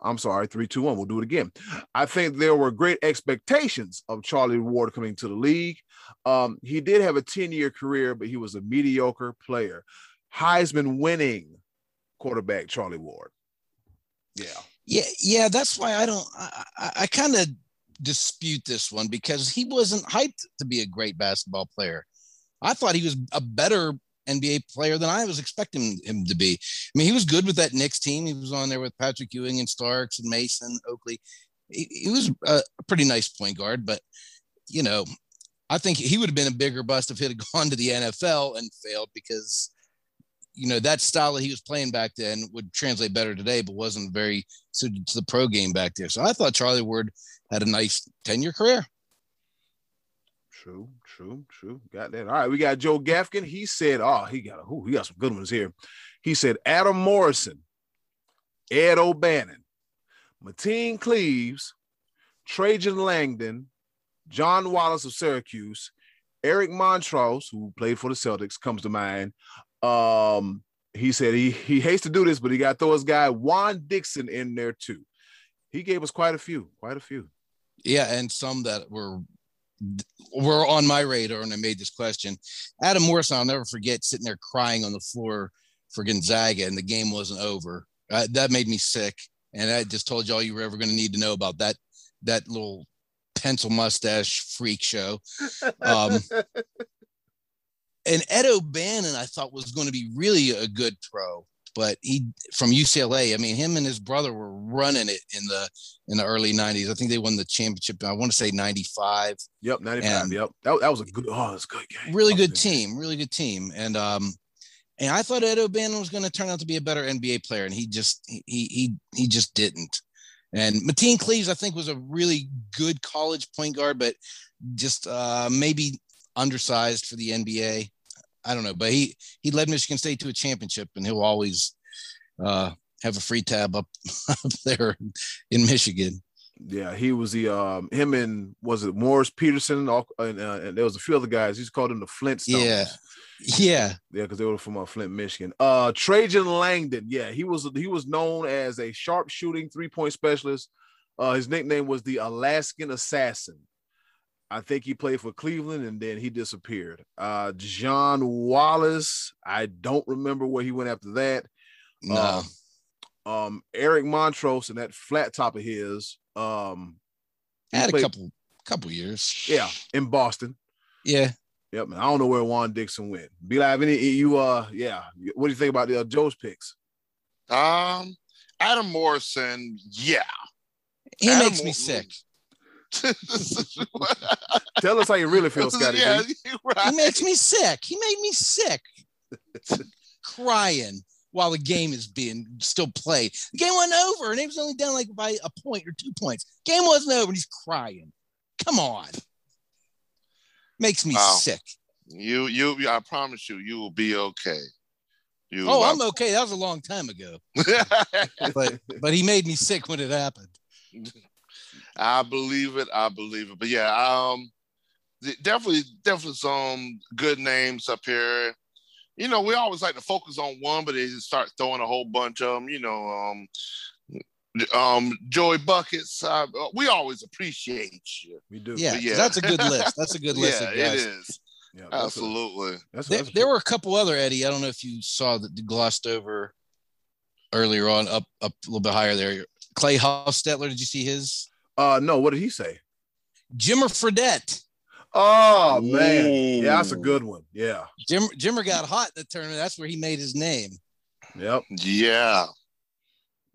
I'm sorry, three, two, one. We'll do it again. I think there were great expectations of Charlie Ward coming to the league. Um, he did have a 10 year career, but he was a mediocre player. Heisman winning quarterback, Charlie Ward. Yeah. Yeah, yeah, that's why I don't. I, I, I kind of dispute this one because he wasn't hyped to be a great basketball player. I thought he was a better NBA player than I was expecting him to be. I mean, he was good with that Knicks team. He was on there with Patrick Ewing and Starks and Mason Oakley. He, he was a pretty nice point guard, but you know, I think he would have been a bigger bust if he had *laughs* gone to the NFL and failed because you know that style that he was playing back then would translate better today, but wasn't very suited to the pro game back there. So I thought Charlie Ward had a nice 10 year career. True, true, true. Got that. All right, we got Joe Gafkin. He said, "Oh, he got a, ooh, he got some good ones here." He said, "Adam Morrison, Ed O'Bannon, Mateen Cleaves, Trajan Langdon, John Wallace of Syracuse, Eric Montross, who played for the Celtics, comes to mind. Um, he said he he hates to do this, but he got to throw his guy Juan Dixon in there too. He gave us quite a few, quite a few. Yeah, and some that were were on my radar and I made this question. Adam Morrison, I'll never forget sitting there crying on the floor for Gonzaga, and the game wasn't over. Uh, that made me sick, and I just told you all you were ever going to need to know about that that little pencil mustache freak show. Um, *laughs* and Ed O'Bannon, I thought was going to be really a good pro, but he from UCLA. I mean, him and his brother were running it in the in the early '90s. I think they won the championship. I want to say '95. Yep, 95. And- yep. That, that was a good, oh, it's good game. Really good team. Really good team. And um, and I thought Ed O'Bannon was going to turn out to be a better NBA player, and he just he he he just didn't. And Mateen Cleaves, I think, was a really good college point guard, but just uh, maybe undersized for the NBA. I don't know, but he he led Michigan State to a championship, and he'll always uh, have a free tab up *laughs* up there in Michigan. Yeah, he was the um him and was it Morris Peterson and, uh, and there was a few other guys. He's called them the Flintstones. Yeah. Yeah, Yeah, because they were from uh, Flint, Michigan. Uh Trajan Langdon. Yeah, he was he was known as a sharp shooting three point specialist. Uh, his nickname was the Alaskan Assassin. I think he played for Cleveland and then he disappeared. Uh, John Wallace. I don't remember where he went after that. no, Um, um, Eric Montross and that flat top of his. Um, he had a couple couple years. Yeah, in Boston. Yeah, Yep. man. I don't know where Juan Dixon went. Be like any you. Uh, yeah. What do you think about the uh, Joe's picks? Um, Adam Morrison, yeah. he Adam makes me Mor- sick. *laughs* Tell us how you really feel, Scottie. yeah, right. He makes me sick. He made me sick. Crying while the game is being still played. The game wasn't over, and it was only down like by a point or two points. Game wasn't over, and he's crying. Come on. Makes me Wow. sick. You, you, I promise you, you will be okay. You, Oh, I'm okay. That was a long time ago. *laughs* But but he made me sick when it happened. *laughs* I believe it. I believe it. But yeah, um, definitely, definitely some good names up here. You know, we always like to focus on one, but they just start throwing a whole bunch of them. You know, um, um, Joey buckets. Uh, we always appreciate you. We do. Yeah, yeah. that's a good list. That's a good *laughs* list. yeah, of guys. is Yeah, that's a- absolutely. That's, There, that's a- there were a couple other Eddy. I don't know if you saw that glossed over earlier on, up up a little bit higher there. Clay Hostetler, did you see his? Uh no, what did he say? Jimmer Fredette. Oh man. Ooh. Yeah, that's a good one. Yeah. Jim Jimmer got hot in the tournament. That's where he made his name. Yep. Yeah.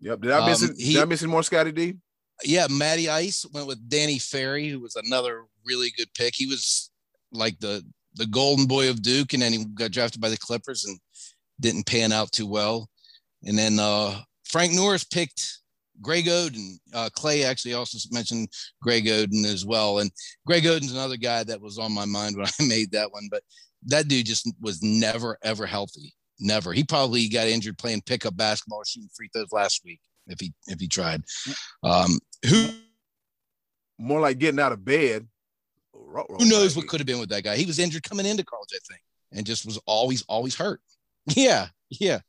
Yep. Did I miss Um, it? he- did I miss any more Scottie D? Yeah, Matty Ice went with Danny Ferry, who was another really good pick. He was like the the golden boy of Duke, and then he got drafted by the Clippers and didn't pan out too well. And then uh, Frank Norris picked Greg Oden. Uh, Clay actually also mentioned Greg Oden as well. And Greg Oden's another guy that was on my mind *laughs* when I made that one, but that dude just was never ever healthy. never. He probably got injured playing pickup basketball shooting free throws last week if he if he tried. Um, who More like getting out of bed. who knows what could have been with that guy? He was injured coming into college, I think, and just was always always hurt. *laughs* Yeah, yeah.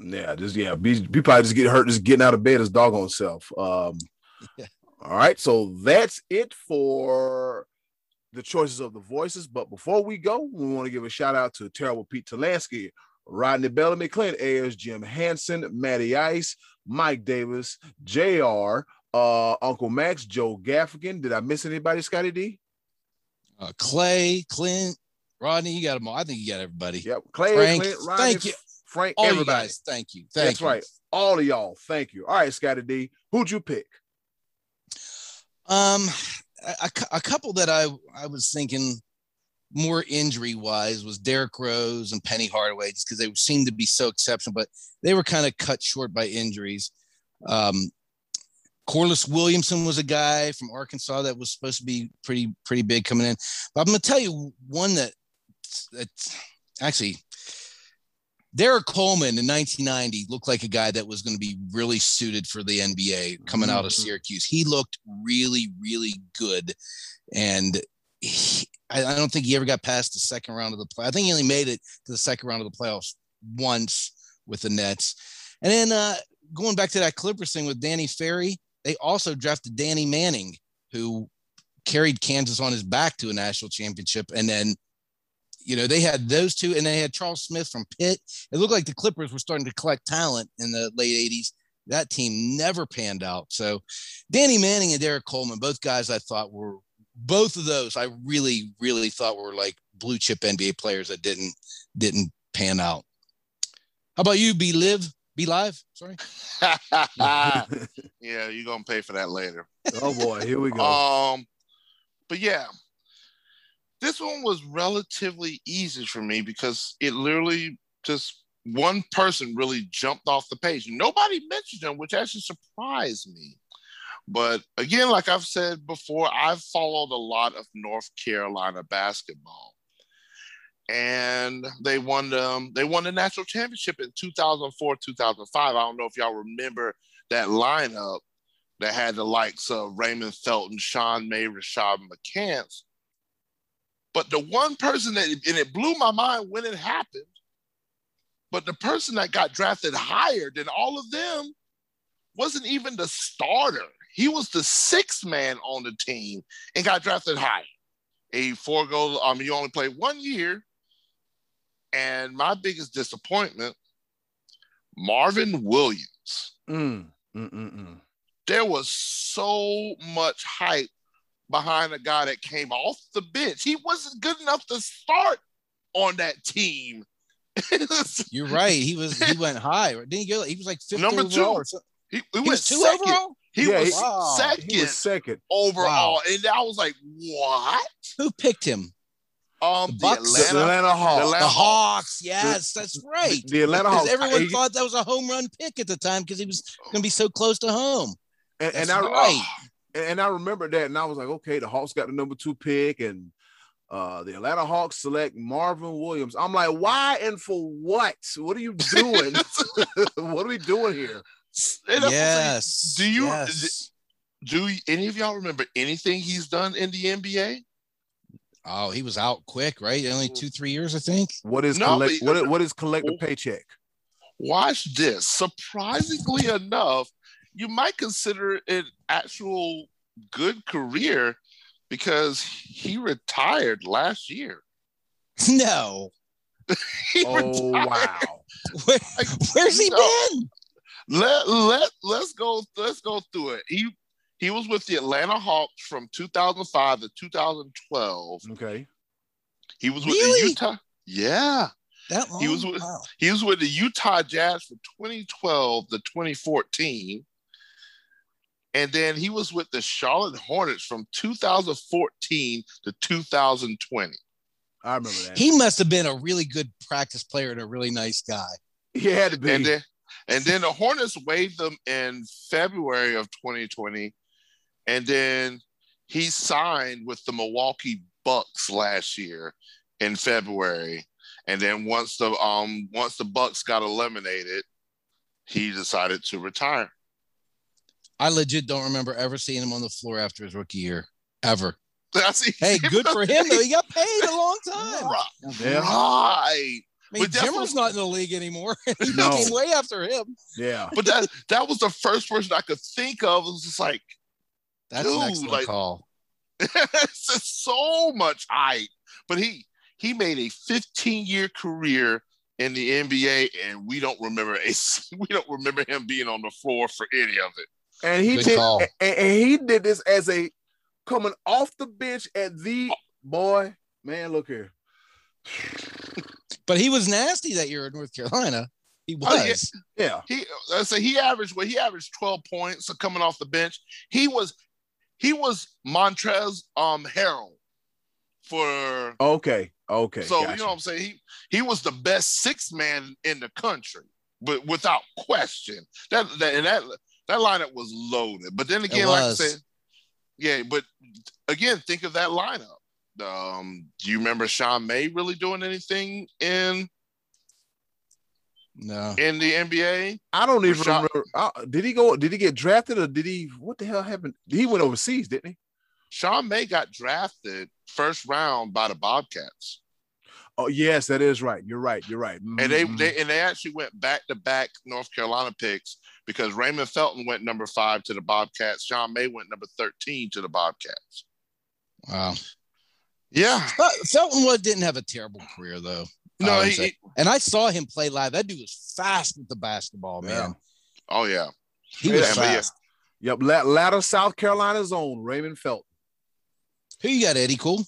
Yeah, just yeah, be, be probably just get hurt just getting out of bed his doggone self. Um, *laughs* Yeah. all right, so that's it for the choices of the voices. But before we go, we want to give a shout out to Terrible Pete Talansky, Rodney Bellamy, Clint Ayers, Jim Hanson, Matty Ice, Mike Davis, Jr. Uh, Uncle Max, Joe Gaffigan. Did I miss anybody, Scottie D? Uh, Clay, Clint, Rodney, you got them all. I think you got everybody. Yep. Clay, Frank, Clint, Rodney, thank you. Frank, All everybody. thank you. Thank That's you. right. All of y'all. Thank you. All right, Scottie D. Who'd you pick? Um, a, a couple that I I was thinking more injury wise was Derrick Rose and Penny Hardaway, just because they seemed to be so exceptional, but they were kind of cut short by injuries. Um, Corliss Williamson was a guy from Arkansas that was supposed to be pretty pretty big coming in. But I'm going to tell you one that that actually Derrick Coleman in 1990 looked like a guy that was going to be really suited for the NBA coming out of Mhm. Syracuse. He looked really, really good. And he, I, I don't think he ever got past the second round of the play. I think he only made it to the second round of the playoffs once with the Nets. And then uh, going back to that Clippers thing with Danny Ferry, they also drafted Danny Manning, who carried Kansas on his back to a national championship. And then, you know, they had those two, and they had Charles Smith from Pitt. It looked like the Clippers were starting to collect talent in the late 80s. That team never panned out. So, Danny Manning and Derrick Coleman, both guys I thought were both of those I really, really thought were like blue chip NBA players that didn't didn't pan out. How about you, B Live? B Live? Sorry. *laughs* yeah, you're gonna pay for that later. oh boy, here we go. Um, but yeah, this one was relatively easy for me because it literally just one person really jumped off the page. Nobody mentioned him, which actually surprised me. But again, like I've said before, I've followed a lot of North Carolina basketball. And they won um, they won the national championship in 2004, 2005. I don't know if y'all remember that lineup that had the likes of Raymond Felton, Sean May, Rashad McCants. But the one person that, and it blew my mind when it happened, but the person that got drafted higher than all of them wasn't even the starter. He was the sixth man on the team and got drafted higher. A four goal, um, he only played one year. And my biggest disappointment, Marvin Williams Mm, mm, mm, mm. there was so much hype behind a guy that came off the bench. He wasn't good enough to start on that team. *laughs* You're right. He was he went high. Didn't he go? He was like fifth Number two. or he, he He went was two second. overall. He Yeah, was he- Wow. second He was second. overall, and I was like, "What?" Who picked him? Um, The the, Bucks? The Atlanta, Atlanta Hawks. the Atlanta The Hawks. Hawks. Yes, that's right. The Atlanta Hawks. everyone he- thought that was a home run pick at the time because he was going to be so close to home. and, and That's I right. And I remember that, and I was like, okay, the Hawks got the number two pick, and uh, the Atlanta Hawks select Marvin Williams. I'm like, why and for what? What are you doing? *laughs* *laughs* what are we doing here? And I like, Yes. do you- yes. do any of y'all remember anything he's done in the NBA? Oh, he was out quick, right? Only two, three years, I think. What is No, collect? but- What is, what is collect a paycheck? Watch this. Surprisingly enough, you might consider it an actual good career because he retired last year. *laughs* No. *laughs* He Oh retired. wow! *laughs* Where, Like, where's he no. been? Let let let's go let's go through it. He he was with the Atlanta Hawks from 2005 to 2012. Okay, He was with Really? the Utah. Yeah, That long? He was with- Wow. he was with the Utah Jazz from 2012 to 2014. And then he was with the Charlotte Hornets from 2014 to 2020. I remember that. He must have been a really good practice player and a really nice guy. He had to be. And then and then the Hornets waived them in February of 2020. And then he signed with the Milwaukee Bucks last year in February. And then once the um once the Bucks got eliminated, he decided to retire. I legit don't remember ever seeing him on the floor after his rookie year, ever. *laughs* That's Hey, *laughs* good for him though. He got paid a long time. Right. Yeah. right. I mean, But that's Jimmer's what- not in the league anymore. *laughs* he No. came way after him. Yeah. But that that was the first person I could think of. It was just like That's Dude, an excellent like- call. it's just so much hype. But he he made a 15 year career in the NBA, and we don't remember a we don't remember him being on the floor for any of it. And he Good did and, and he did this as a coming off the bench at the boy. Man, look here. But he was nasty that year in North Carolina. He was. Oh, yeah. Yeah. He I say he averaged well, he averaged 12 points coming off the bench. He was he was Montrezl um Harrell for Okay. Okay. so gotcha. you know what I'm saying. He he was the best six man in the country, but without question. That that and that that lineup was loaded. But then again, like I said, yeah. But again, think of that lineup. Um, do you remember Sean May really doing anything in No. in the NBA? I don't even Rashad- remember. Uh, did he go? Did he get drafted or did he? What the hell happened? He went overseas, didn't he? Sean May got drafted first round by the Bobcats, Oh yes, that is right. You're right. You're right. and they, Mhm. they and they actually went back to back North Carolina picks because Raymond Felton went number five to the Bobcats. John May went number thirteen to the Bobcats. Wow. Yeah, But Felton was, didn't have a terrible career though. no, I he, he- And I saw him play live. That dude was fast with the basketball, man. oh yeah, He was Yeah, but yeah. fast. Yep. La- Latter South Carolina's own Raymond Felton. Who you got, Eddy? Cool.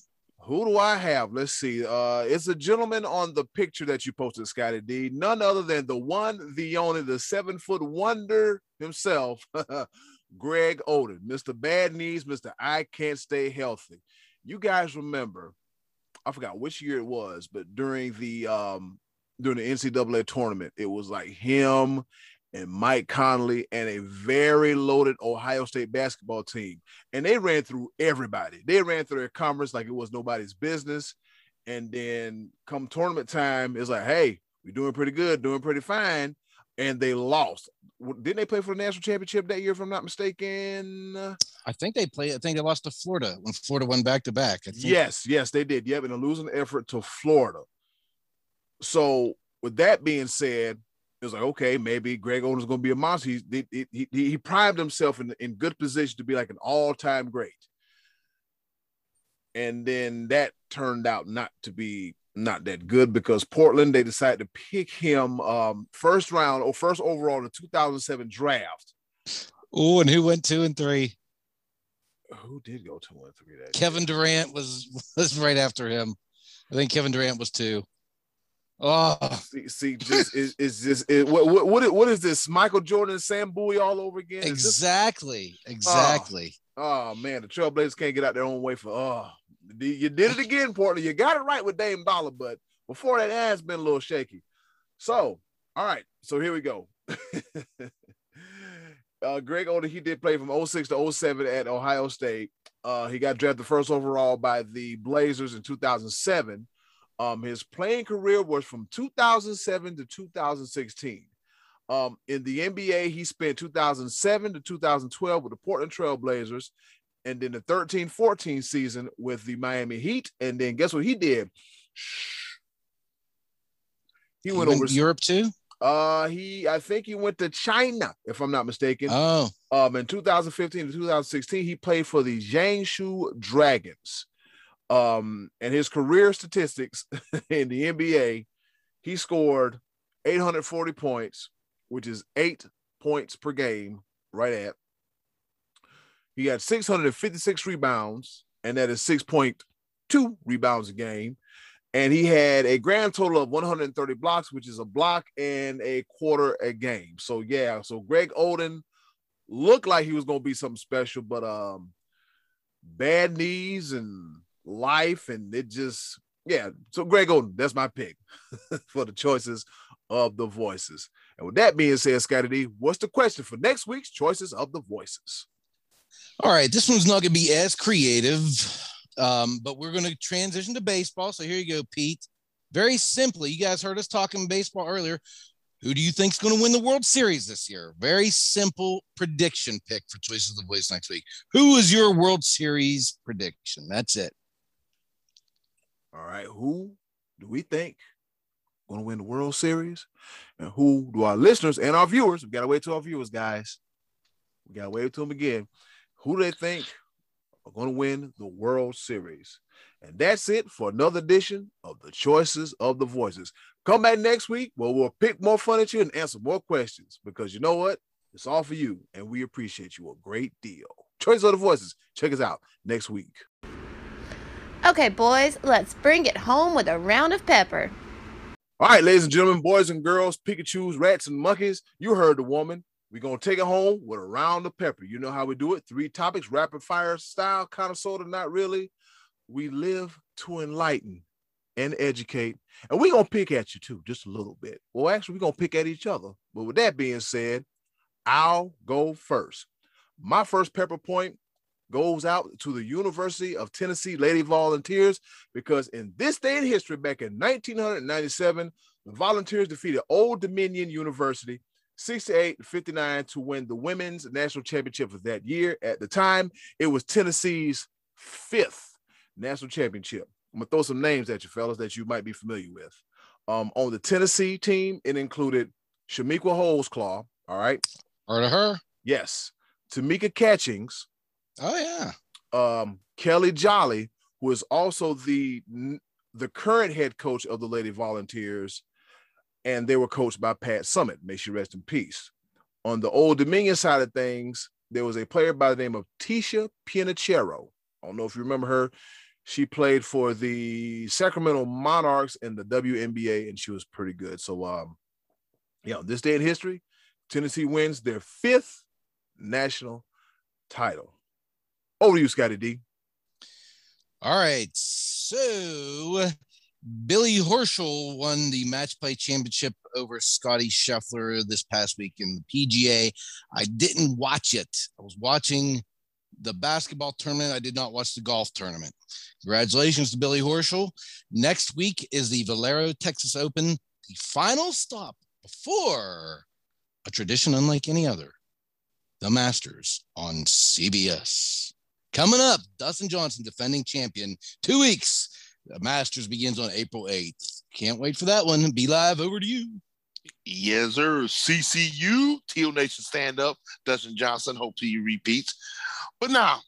Who do I have? Let's see. Uh, it's a gentleman on the picture that you posted, Scottie D. None other than the one, the only, the seven foot wonder himself, *laughs* Greg Oden, Mr. Bad Knees, Mr. I Can't Stay Healthy. You guys remember, I forgot which year it was, but during the um during the NCAA tournament, it was like him and Mike Conley and a very loaded Ohio State basketball team and they ran through everybody. They ran through their conference like it was nobody's business. And then come tournament time, it's like, hey, we're doing pretty good, doing pretty fine. And they lost. Didn't they play for the national championship that year, if I'm not mistaken? I think they played. I think they lost to Florida when Florida went back to back. Yes, yes, they did. Yep, in a losing effort to Florida. So, with that being said, it was like, okay, maybe Greg Oden's going to be a monster. He, he, he, he primed himself in, in good position to be like an all time great. And then that turned out not to be not that good because Portland, they decided to pick him um, first round or first overall in the 2007 draft. Oh, and who went two and three? Who did go two and three that Kevin Durant was *laughs* was right after him. I think Kevin Durant was two. Oh, See, see just is is just it, what, what what is- what is this? Michael Jordan, and Sam Bowie all over again? Is this- exactly, exactly. oh man, the Trailblazers can't get out their own way for. Oh, you did it again, Portland. You got it right with Dame Dollar, but before that, has been a little shaky. So, all right, so here we go. *laughs* uh, Greg Oden, he did play from 06 to 07 at Ohio State. Uh, he got drafted first overall by the Blazers in 2007. Um, his playing career was from 2007 to 2016. Um, in the NBA, he spent 2007 to 2012 with the Portland Trail Blazers, and then the 13 14 season with the Miami Heat. And then guess what he did? He went over. to Europe too. Uh, he I think he went to China, if I'm not mistaken. Oh, Um, in 2015 to 2016, he played for the Jiangsu Dragons. Um, and his career statistics *laughs* in the NBA, he scored 840 points, which is eight points per game, right at. He had 656 rebounds, and that is 6.2 rebounds a game. And he had a grand total of 130 blocks, which is a block and a quarter a game. So yeah, so Greg Oden looked like he was gonna be something special, but um bad knees and life, and it just yeah. So Greg Oden, that's my pick *laughs* for the choices of the voices. And with that being said, Scottie D, what's the question for next week's choices of the voices? all right. This one's not to be as creative, um, but we're to transition to baseball. So here you go, Pete. Very simply, you guys heard us talking baseball earlier. Who do you think's going to win the World Series this year? Very simple prediction pick for Choices of the Voice next week. Who is your World Series prediction? That's it. All right. Who do we think going to win the World Series? And who do our listeners and our viewers, we got to wait to our viewers, guys. We got to wait to them again. Who do they think are going to win the World Series? And that's it for another edition of the Choices of the Voices. Come back next week where we'll pick more fun at you and answer more questions because you know what? It's all for you, and we appreciate you a great deal. Choices of the Voices. Check us out next week. Okay, boys, let's bring it home with a round of pepper. All right, ladies and gentlemen, boys and girls, Pikachu's, rats, and monkeys, you heard the woman. We're going to take it home with a round of pepper. You know how we do it. Three topics, rapid fire style, kind of, sort of, not really. We live to enlighten and educate. And we're going to pick at you too, just a little bit. Well, actually, we're going to pick at each other. But with that being said, I'll go first. My first pepper point goes out to the University of Tennessee Lady Volunteers because in this day in history, back in 1997, the Volunteers defeated Old Dominion University 68 59 to win the women's national championship of that year. At the time, it was Tennessee's fifth national championship. I'm gonna throw some names at you, fellas, that you might be familiar with. Um, on the Tennessee team, it included Chamique Holdsclaw. All right. Heard of her? Yes. Tamika Catchings. Oh yeah. Um, Kellie Jolly, who is also the the current head coach of the Lady Volunteers, and they were coached by Pat Summitt. May she rest in peace. On the Old Dominion side of things, there was a player by the name of Ticha Penicheiro. I don't know if you remember her. She played for the Sacramento Monarchs in the WNBA, and she was pretty good. So, um, yeah, this day in history, Tennessee wins their fifth national title. Over to you, Scottie D. All right. So Billy Horschel won the match play championship over Scottie Scheffler this past week in the PGA. I didn't watch it. I was watching the basketball tournament. I did not watch the golf tournament. Congratulations to Billy Horschel. Next week is the Valero Texas Open, the final stop before a tradition unlike any other, the Masters on CBS. Coming up, Dustin Johnson, defending champion, two weeks the Masters begins on April 8th. Can't wait for that one. B Live. Over to you. Yes, sir. CCU, Teal Nation stand up. Dustin Johnson. Hope he repeats. But now,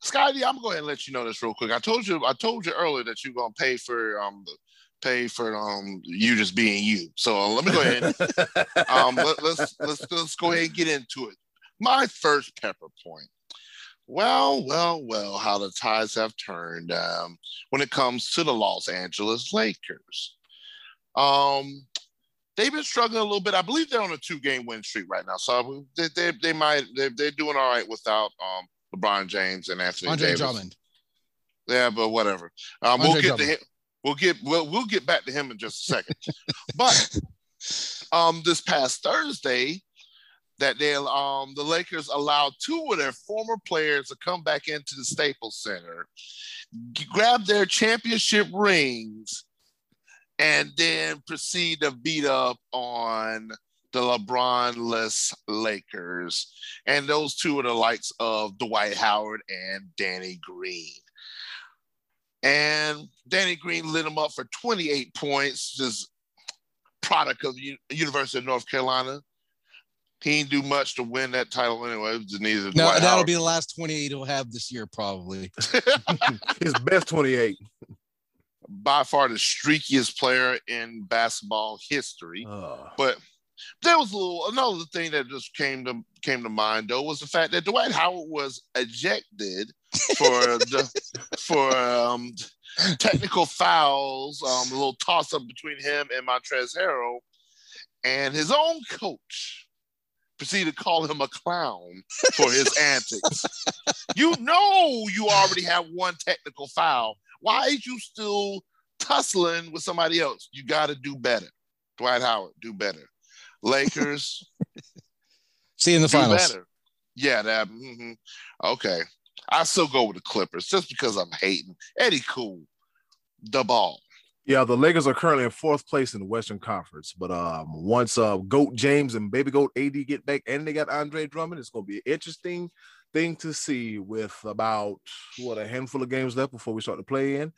Scottie, I'm going to go ahead and let you know this real quick. I told you, I told you earlier that you're going to pay for um pay for um you just being you. So uh, let me go ahead. *laughs* um, let, let's let's let's go ahead and get into it. My first pepper point well, well, well, how the tides have turned um, when it comes to the Los Angeles Lakers. Um, they've been struggling a little bit. I believe they're on a two-game win streak right now, so they they, they might they, they're doing all right without um, LeBron James and Anthony Andre Davis. Drummond. Yeah, but whatever. Um, we'll get Drummond. to him. We'll get we'll, we'll get back to him in just a second. but *laughs* um, this past Thursday, that they um the Lakers allowed two of their former players to come back into the Staples Center, grab their championship rings, and then proceed to beat up on the LeBron-less Lakers. And those two are the likes of Dwight Howard and Danny Green. And Danny Green lit him up for 28 points, just product of the University of North Carolina he didn't do much to win that title anyway. Neither no, that'll Howard. be the last 28 he'll have this year, probably. *laughs* His best 28. By far the streakiest player in basketball history. Uh. But there was a little another thing that just came to came to mind though was the fact that Dwight Howard was ejected for the *laughs* for um, technical fouls, um, a little toss up between him and Montrezl Harrell, and his own coach proceeded to call him a clown for his *laughs* antics. You know you already have one technical foul. Why is you still tussling with somebody else? You got to do better. Dwight Howard, do better. Lakers. *laughs* See you in the finals. Better. Yeah, that. Mm-hmm. Okay. I still go with the Clippers just because I'm hating Eddy Kool, the ball. Yeah, the Lakers are currently in fourth place in the Western Conference. But um, once uh, Goat James and Baby Goat AD get back, and they got Andre Drummond, it's going to be an interesting thing to see. With about what a handful of games left before we start to play in.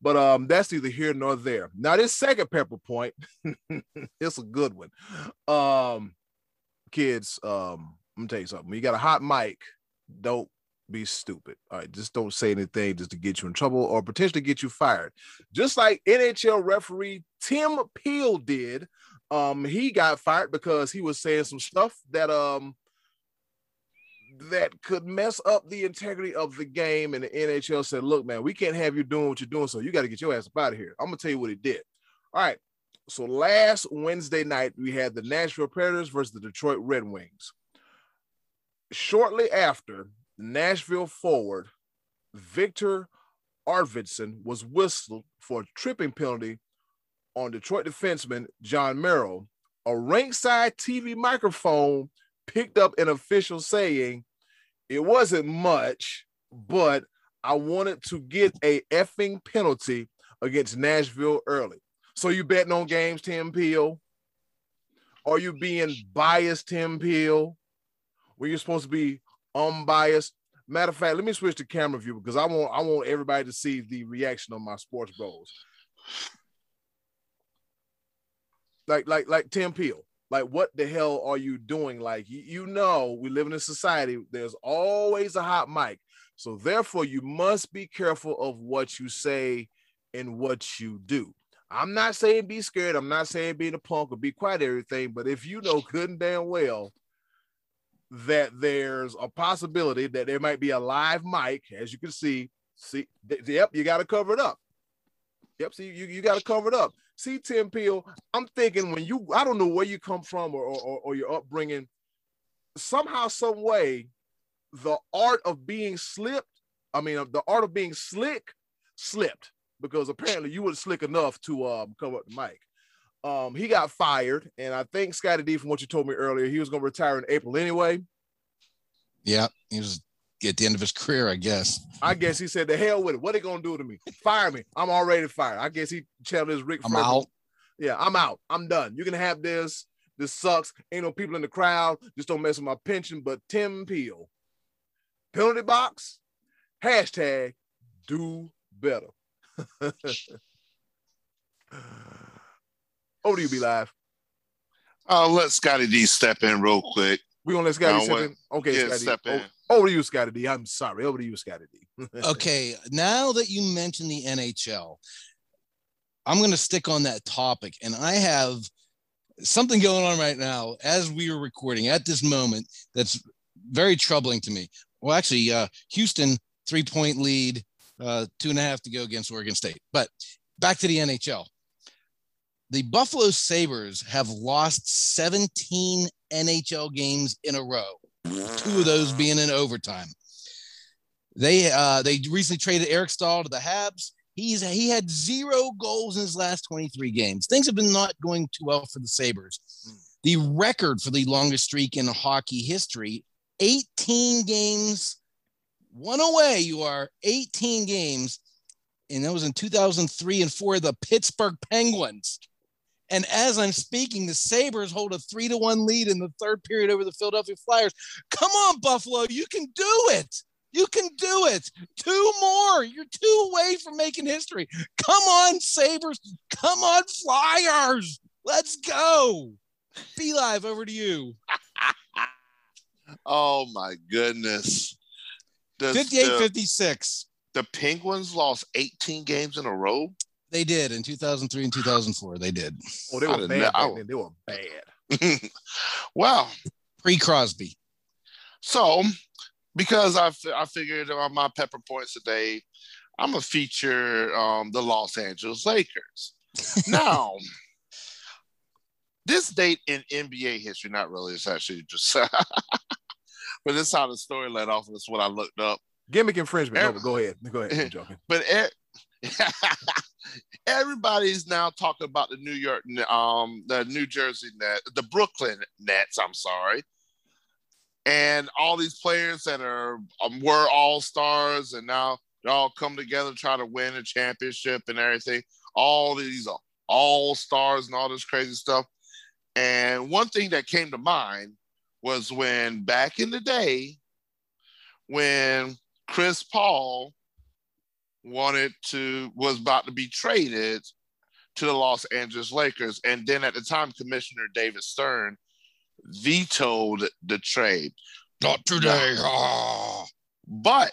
But um, that's neither here nor there. Now, this second pepper point, *laughs* it's a good one. Um, kids, um, I'm gonna tell you something. When you got a hot mic, don't be stupid. All right, just don't say anything just to get you in trouble or potentially get you fired. Just like NHL referee Tim Peel did. Um, he got fired because he was saying some stuff that um that could mess up the integrity of the game. And the NHL said, look, man, we can't have you doing what you're doing. So you got to get your ass up out of here. I'm to tell you what he did. All right. So last Wednesday night, we had the Nashville Predators versus the Detroit Red Wings. Shortly after, Nashville forward Viktor Arvidsson was whistled for a tripping penalty on Detroit defenseman Jon Merrill. A ringside TV microphone picked up an official saying, it wasn't much, but I wanted to get a effing penalty against Nashville early. So you betting on games, Tim Peel? Are you being biased, Tim Peel? Where you're supposed to be unbiased? Matter of fact, let me switch to camera view because I want I want everybody to see the reaction on my sports bros. Like like like Tim Peel. Like what the hell are you doing? Like you, know we live in a society there's always a hot mic. So therefore you must be careful of what you say and what you do. I'm not saying be scared. I'm not saying being a punk or be quiet everything but if you know good and damn well that there's a possibility that there might be a live mic as you can see. See yep you got to cover it up. Yep see you, you got to cover it up. See Tim Peel, I'm thinking when you, I don't know where you come from or, or, or your upbringing, somehow, some way, the art of being slipped, I mean, the art of being slick slipped because apparently you were slick enough to um, cover up the mic. Um, he got fired, and I think Scottie D, from what you told me earlier, he was going to retire in April anyway. Yeah, he was at the end of his career, I guess. I guess he said, "The hell with it. What are they gonna do to me? Fire me. I'm already fired." I guess he channeled his Rick. I'm out. Yeah, I'm out. I'm done. You can have this. This sucks. Ain't no people in the crowd. Just don't mess with my pension. But Tim Peel, penalty box, hashtag do better. *laughs* Over to you, B Live. I'll let Scottie D step in real quick. We're gonna let Scottie step in. Okay, yeah, Scottie. Step in. Over to you, Scottie D. I'm sorry. Over to you, Scottie D. *laughs* okay, now that you mentioned the NHL, I'm going to stick on that topic, and I have something going on right now as we are recording at this moment that's very troubling to me. Well, actually, uh, Houston three point lead, uh, two and a half to go against Oregon State. But back to the NHL. The Buffalo Sabres have lost 17 NHL games in a row two of those being in overtime. They uh, they recently traded Eric Staal to the Habs. He's he had zero goals in his last 23 games. Things have been not going too well for the Sabres. The record for the longest streak in hockey history, 18 games, one away. You are 18 games, and that was in 2003 and four. The Pittsburgh Penguins. And as I'm speaking, the Sabres hold a three to one lead in the third period over the Philadelphia Flyers. Come on, Buffalo, you can do it. You can do it. Two more. You're two away from making history. Come on, Sabres. Come on, Flyers. Let's go. B Live over to you. *laughs* oh my goodness. 58 56. The Penguins lost 18 games in a row. They did in 2003 and 2004. They did. Oh, they were bad. Know. They were bad. well, pre Crosby. So, because I, I figured on my pepper points today, I'm gonna feature um, the Los Angeles Lakers. *laughs* now, this date in NBA history, not really, it's actually just, *laughs* but this is how the story led off, and this is what I looked up. Gimmick infringement. no, go ahead. Go ahead. I'm *laughs* joking. Everybody's now talking about the New York, um, the New Jersey net, the Brooklyn Nets. I'm sorry, and all these players that are um, were all stars, and now they all come together try to win a championship and everything. all these all stars and all this crazy stuff. And one thing that came to mind was when back in the day, when Chris Paul wanted to was about to be traded to the Los Angeles Lakers, and then at the time, Commissioner David Stern vetoed the trade. Not today. Ah. But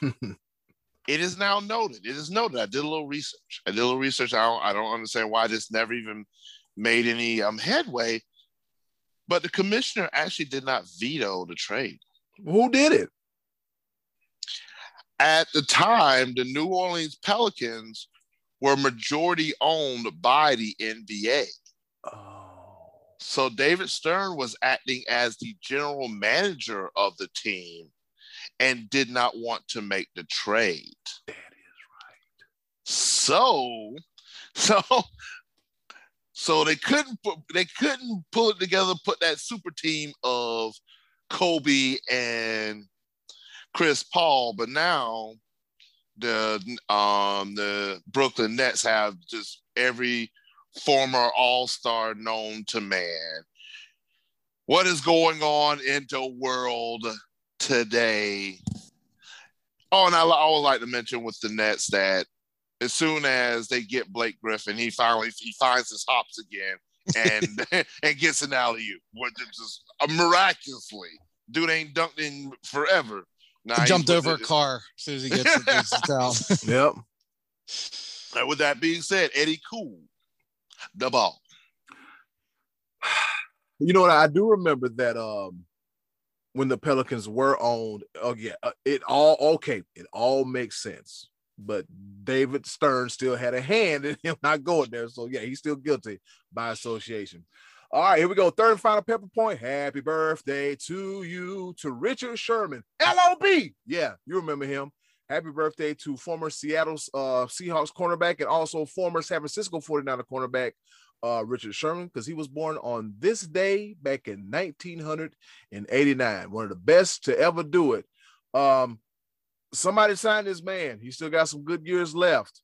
*laughs* it is now noted. It is noted. I did a little research. I did a little research. I don't, I don't understand why this never even made any um, headway. But the commissioner actually did not veto the trade. Who did it? At the time, the New Orleans Pelicans were majority owned by the NBA. Oh. So David Stern was acting as the general manager of the team and did not want to make the trade. That is right. So, so, so they couldn't put, they couldn't pull it together, put that super team of Kobe and Chris Paul, but now the um the Brooklyn Nets have just every former all-star known to man. What is going on in the world today? Oh, and I, I would like to mention with the Nets that as soon as they get Blake Griffin, he finally he finds his hops again and *laughs* *laughs* and gets an alley oop, which is just uh, miraculously. Dude ain't dunked in forever. Now jumped over a car as soon as he gets the, gets towel. Yep. Uh, With that being said, Eddy Kool, the ball. *sighs* You know what? I do remember that um when the Pelicans were owned. Oh yeah, uh, it all okay. It all makes sense. But David Stern still had a hand in him not going there. So yeah, he's still guilty by association. All right, here we go. Third and final pepper point. Happy birthday to you, to Richard Sherman, LOB. Yeah, you remember him. Happy birthday to former Seattle uh, Seahawks cornerback and also former San Francisco 49er cornerback uh, Richard Sherman because he was born on this day back in 1989. One of the best to ever do it. Um, somebody signed this man. He still got some good years left.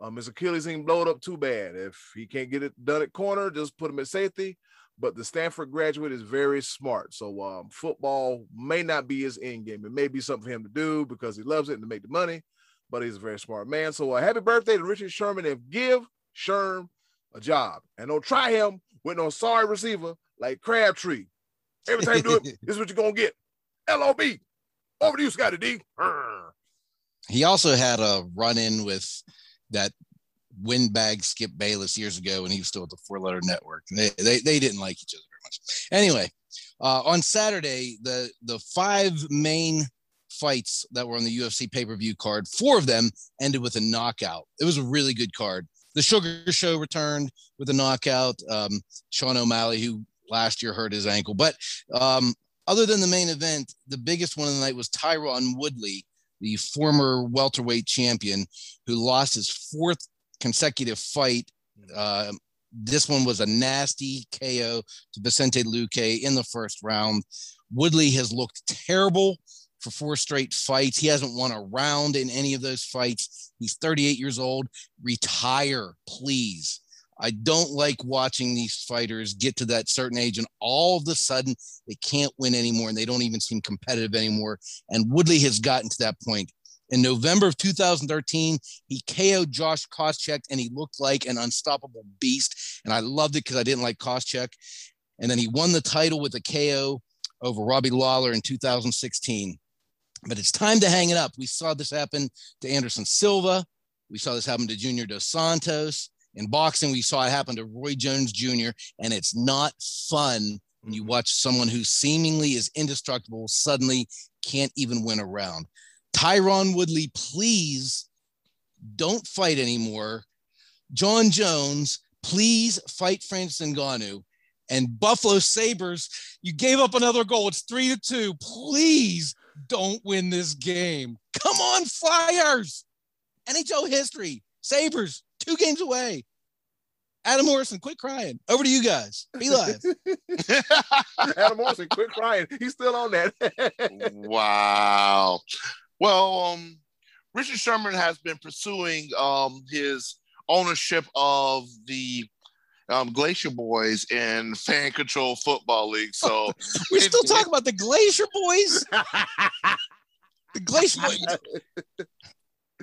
Um, his Achilles ain't blowed up too bad. If he can't get it done at corner, just put him at safety. But the Stanford graduate is very smart. So um, football may not be his end game. It may be something for him to do because he loves it and to make the money. But he's a very smart man. So uh, happy birthday to Richard Sherman and give Sherm a job. And don't try him with no sorry receiver like Crabtree. Every time you do it, *laughs* this is what you're gonna get. LOB. Over to you, Scottie D. He also had a run in with that windbag Skip Bayless years ago when he was still at the Four Letter Network. They, they, they didn't like each other very much. Anyway, uh, on Saturday, the, the five main fights that were on the UFC pay per view card, four of them ended with a knockout. It was a really good card. The Sugar Show returned with a knockout. Um, Sean O'Malley, who last year hurt his ankle. But um, other than the main event, the biggest one of the night was Tyron Woodley, the former welterweight champion, who lost his fourth consecutive fight. Uh, this one was a nasty KO to Vicente Luque in the first round. Woodley has looked terrible for four straight fights. He hasn't won a round in any of those fights. He's 38 years old. Retire, please. I don't like watching these fighters get to that certain age and all of a sudden they can't win anymore and they don't even seem competitive anymore. And Woodley has gotten to that point. In November of 2013, he KO'd Josh Koscheck and he looked like an unstoppable beast. And I loved it because I didn't like Koscheck. And then he won the title with a KO over Robbie Lawler in 2016. But it's time to hang it up. We saw this happen to Anderson Silva. We saw this happen to Junior Dos Santos. In boxing, we saw it happen to Roy Jones Jr., and it's not fun when you mm-hmm. watch someone who seemingly is indestructible suddenly can't even win a round. Tyron Woodley, please don't fight anymore. Jon Jones, please fight Francis Ngannou. And Buffalo Sabres, you gave up another goal. It's three to two. Please don't win this game. Come on, Flyers. NHL history. Sabres, two games away. Adam Morrison, quit crying. Over to you guys. B Live. *laughs* Adam Morrison, quit crying. He's still on that. *laughs* wow. Well, um, Richard Sherman has been pursuing um, his ownership of the um, Glacier Boys in fan control football league. So *laughs* we are still talk about the Glacier Boys. the Glacier Boys.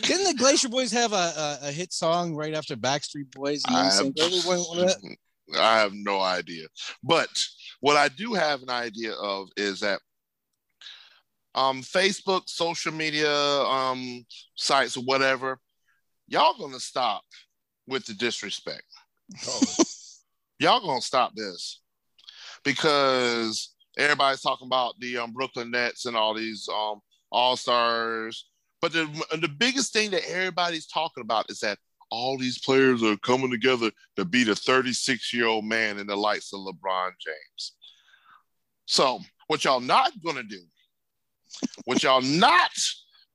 Didn't the Glacier Boys have a, a, a hit song right after Backstreet Boys? I have, *laughs* I have no idea. But what I do have an idea of is that um, Facebook, social media um, sites, or whatever, y'all gonna stop with the disrespect. Oh. *laughs* y'all gonna stop this because everybody's talking about the um, Brooklyn Nets and all these um, All Stars. But the, the biggest thing that everybody's talking about is that all these players are coming together to beat a 36 year old man in the likes of LeBron James. So, what y'all not gonna do what y'all not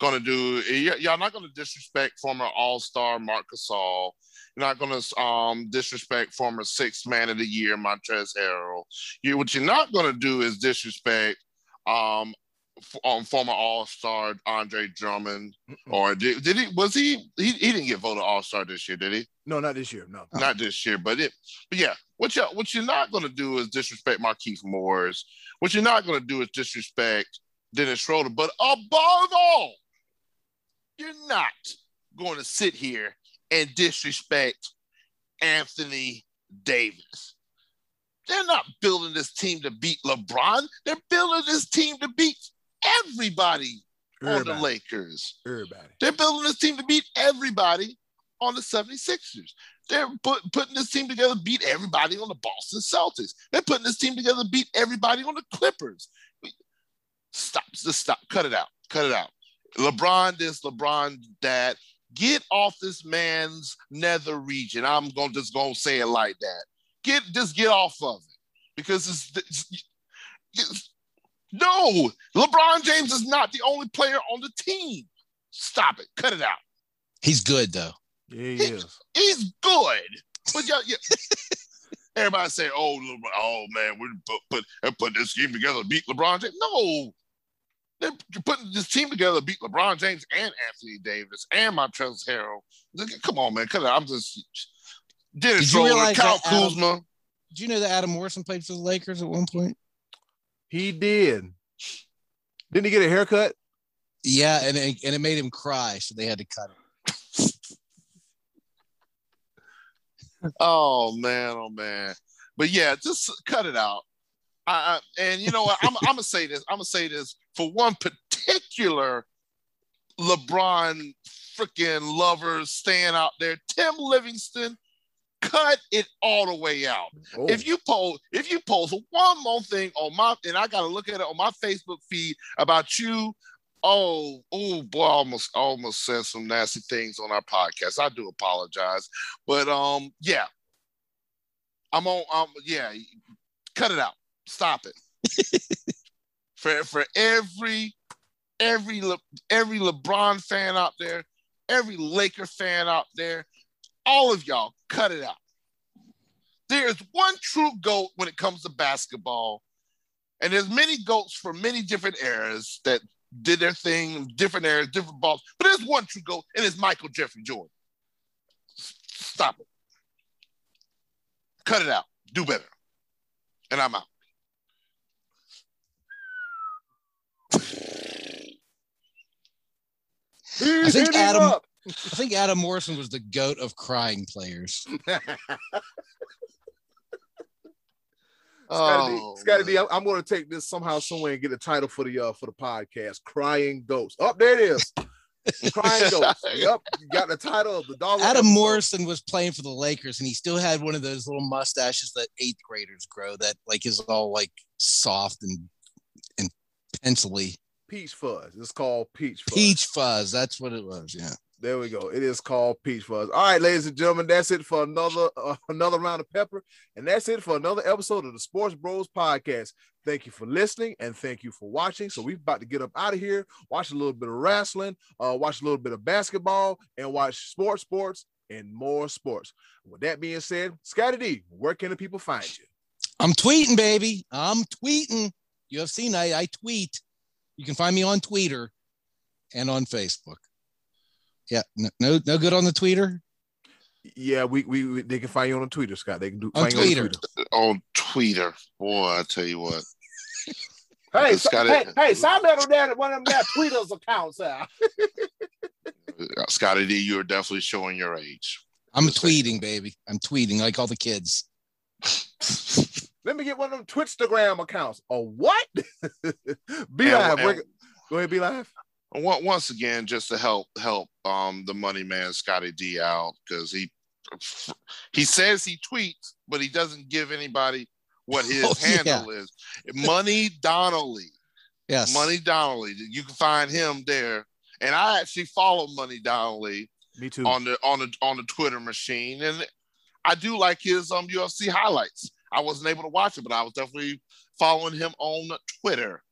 gonna do, y'all not gonna disrespect former All Star Marc Gasol. You're not gonna um, disrespect former Sixth Man of the Year Montrezl Harrell. You, what you're not gonna do is disrespect um, um, former All Star Andre Drummond, or did, did he? Was he, he? He didn't get voted All Star this year, did he? No, not this year. No, not this year. But it. But yeah, what you what you're not gonna do is disrespect Markieff Morris. What you're not gonna do is disrespect Dennis Schroeder. But above all, you're not going to sit here and disrespect Anthony Davis. They're not building this team to beat LeBron. They're building this team to beat everybody, everybody. on the Lakers. Everybody. They're building this team to beat everybody on the 76ers. They're put, putting this team together to beat everybody on the Boston Celtics. They're putting this team together to beat everybody on the Clippers. Stop. Just stop. Cut it out. Cut it out. LeBron this, LeBron that. Get off this man's nether region. I'm gonna just gonna say it like that. Get just get off of it because it's, it's, it's no. LeBron James is not the only player on the team. Stop it. Cut it out. He's good though. Yeah, he, he is. He's good. But yeah, yeah. *laughs* Everybody say, "Oh, oh man, we put put and put this team together to beat LeBron James." No, they're putting this team together to beat LeBron James and Anthony Davis and Montrezl Harrell. Come on, man. Come on. I'm just Dennis Schroeder, Kyle Kuzma. Did you know that Adam Morrison played for the Lakers at one point? He did. Didn't he get a haircut? Yeah, and it, and it made him cry, so they had to cut it. oh man, oh man. But yeah, just cut it out. I, and you know what? I'm, I'm gonna say this. I'm gonna say this for one particular LeBron freaking lover staying out there. Tim Livingston, cut it all the way out. Oh. If you post, if you post one more thing on my, and I gotta look at it on my Facebook feed about you. Oh, oh boy, I almost almost said some nasty things on our podcast. I do apologize, but um, yeah, I'm on. Um, yeah, cut it out. Stop it. *laughs* for for every every Le, every LeBron fan out there, every Laker fan out there, all of y'all, cut it out. There is one true GOAT when it comes to basketball. And there's many GOATs for many different eras that did their thing, different eras, different balls. But there's one true GOAT, and it's Michael Jeffrey Jordan. Stop it. Cut it out. Do better. And I'm out. I think Adam. I think Adam Morrison was the goat of crying players. *laughs* oh, Scottie D, I'm going to take this somehow, somewhere, and get a title for the uh, for the podcast. Crying Ghost. Up oh, there it is. Crying Ghost. *laughs* Yep, you got the title of the dog. Adam episode. Morrison was playing for the Lakers, and he still had one of those little mustaches that eighth graders grow. That like is all like soft and and pencily. Peach Fuzz. It's called Peach Fuzz. Peach Fuzz. That's what it was. Yeah. There we go. It is called Peach Fuzz. All right, ladies and gentlemen, that's it for another uh, *laughs* another round of pepper, and that's it for another episode of the Sports Bros Podcast. Thank you for listening and thank you for watching. So we're about to get up out of here, watch a little bit of wrestling, uh, watch a little bit of basketball, and watch sports, sports, and more sports. With that being said, Scottie D, where can the people find you? I'm tweeting, baby. I'm tweeting. You UFC night. I tweet. You can find me on Twitter and on Facebook. Yeah, no, no, no good on the Twitter. Yeah, we, we, we they can find you on Twitter, Scott. They can do On find you on Twitter. Twitter. On Twitter, boy, I tell you what. *laughs* Hey, It's hey, it. hey, sign me up on that one of them that Twitter's accounts out. Uh, Scottie D, you're definitely showing your age. I'm Just saying. tweeting, baby. I'm tweeting like all the kids. *laughs* Let me get one of them Twitchstagram accounts. Oh, what? *laughs* be And- live. and- Go ahead, B Live. And once again, just to help help um the money man Scottie D out because he he says he tweets, but he doesn't give anybody what his *laughs* Oh, yeah. handle is. Money Donnelly. Yes. Money Donnelly. You can find him there. And I actually follow Money Donnelly Me too. on the on the on the Twitter machine, and I do like his um UFC highlights. I wasn't able to watch it, but I was definitely following him on Twitter.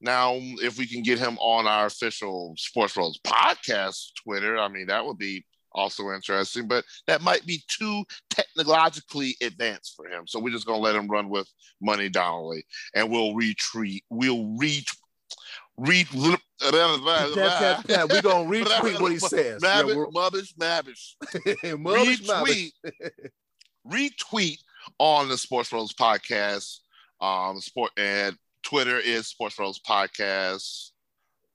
Now, if we can get him on our official Sports Bros podcast Twitter, I mean that would be also interesting, but that might be too technologically advanced for him. So we're just gonna let him run with Money Donnelly, and we'll retreat. We'll re re. Tap, tap, tap. Gonna retweet what he *laughs* says. Yeah, we're- mubbish, mabbish. Mubbish, *laughs* mubbish. retweet, retweet on the Sports Bros podcast. Um, sport and Twitter is Sports Bros podcast,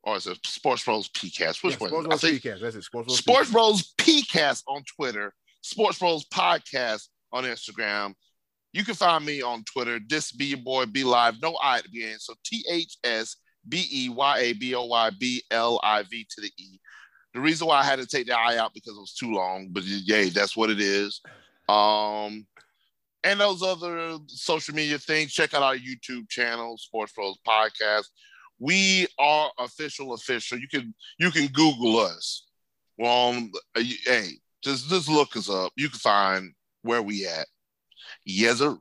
or is it Sports Bros PCast? Which Yeah, one? Sports Bros Podcast. That's it. Sports Bros. Sports. Bros PCast on Twitter, Sports Bros Podcast on Instagram. You can find me on Twitter. This be your boy, B Live. No I at the end. So T H S B E Y A B O Y B L I V to the E. The reason why I had to take the I out because it was too long, but yay, that's what it is. Um, and those other social media things. Check out our YouTube channel, Sports Bros Podcast. We are official, official. You can you can Google us. Well, hey, just just look us up. You can find where we at. Yes, sir.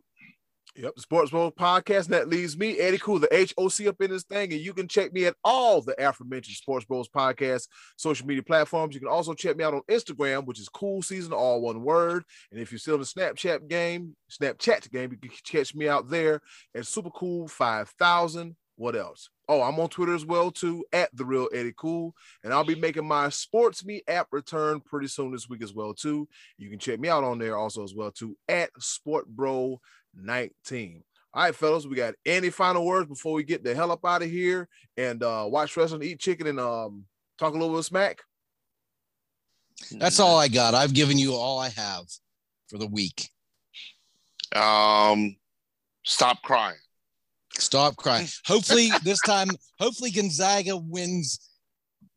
Yep, Sports Bros Podcast. And that leaves me, Eddy Kool, the HOC up in this thing. And you can check me at all the aforementioned Sports Bros Podcast social media platforms. You can also check me out on Instagram, which is Cool Season, all one word. And if you're still in the Snapchat game, Snapchat game, you can catch me out there at Super Cool 5000. What else? Oh, I'm on Twitter as well too, at the real Eddy Kool, and I'll be making my Sports Me app return pretty soon this week as well too. You can check me out on there also as well too at Sport Bro 19. All right, fellas, we got any final words before we get the hell up out of here and uh watch wrestling, eat chicken, and um talk a little bit of smack. That's all I got. I've given you all I have for the week. Um, stop crying. Stop crying. *laughs* Hopefully this time, hopefully Gonzaga wins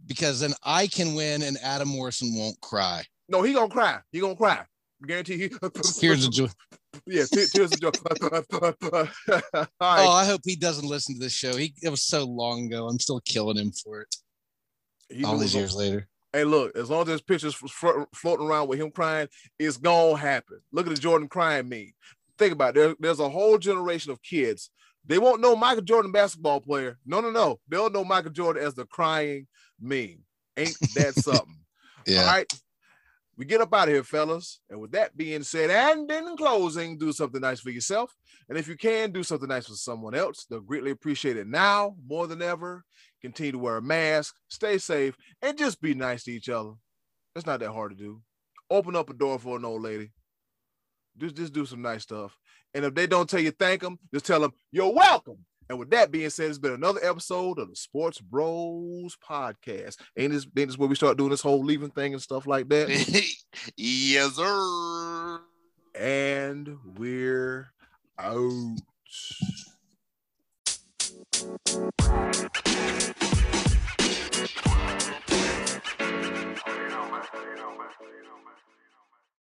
because then I can win and Adam Morrison won't cry. No, he gonna cry. He gonna cry. Guarantee he. *laughs* Here's a joy. Yeah. te- Tears of joy. Oh. I hope he doesn't listen to this show. He it was so long ago. I'm still killing him for it. He all these years later. Hey, look, as long as there's pictures floating around with him crying, it's gonna happen. Look at the Jordan crying meme. Think about it. There, there's a whole generation of kids. They won't know Michael Jordan basketball player. No, no, no. They'll know Michael Jordan as the crying meme. Ain't that *laughs* something? Yeah. All right. We get up out of here, fellas. And with that being said, and in closing, do something nice for yourself. And if you can, do something nice for someone else. They'll greatly appreciate it now more than ever. Continue to wear a mask, stay safe, and just be nice to each other. It's not that hard to do. Open up a door for an old lady. Just, just do some nice stuff. And if they don't tell you thank them, just tell them you're welcome. And with that being said, it's been another episode of the Sports Bros Podcast. Ain't this, ain't this where we start doing this whole leaving thing and stuff like that? *laughs* yes, sir. And we're out.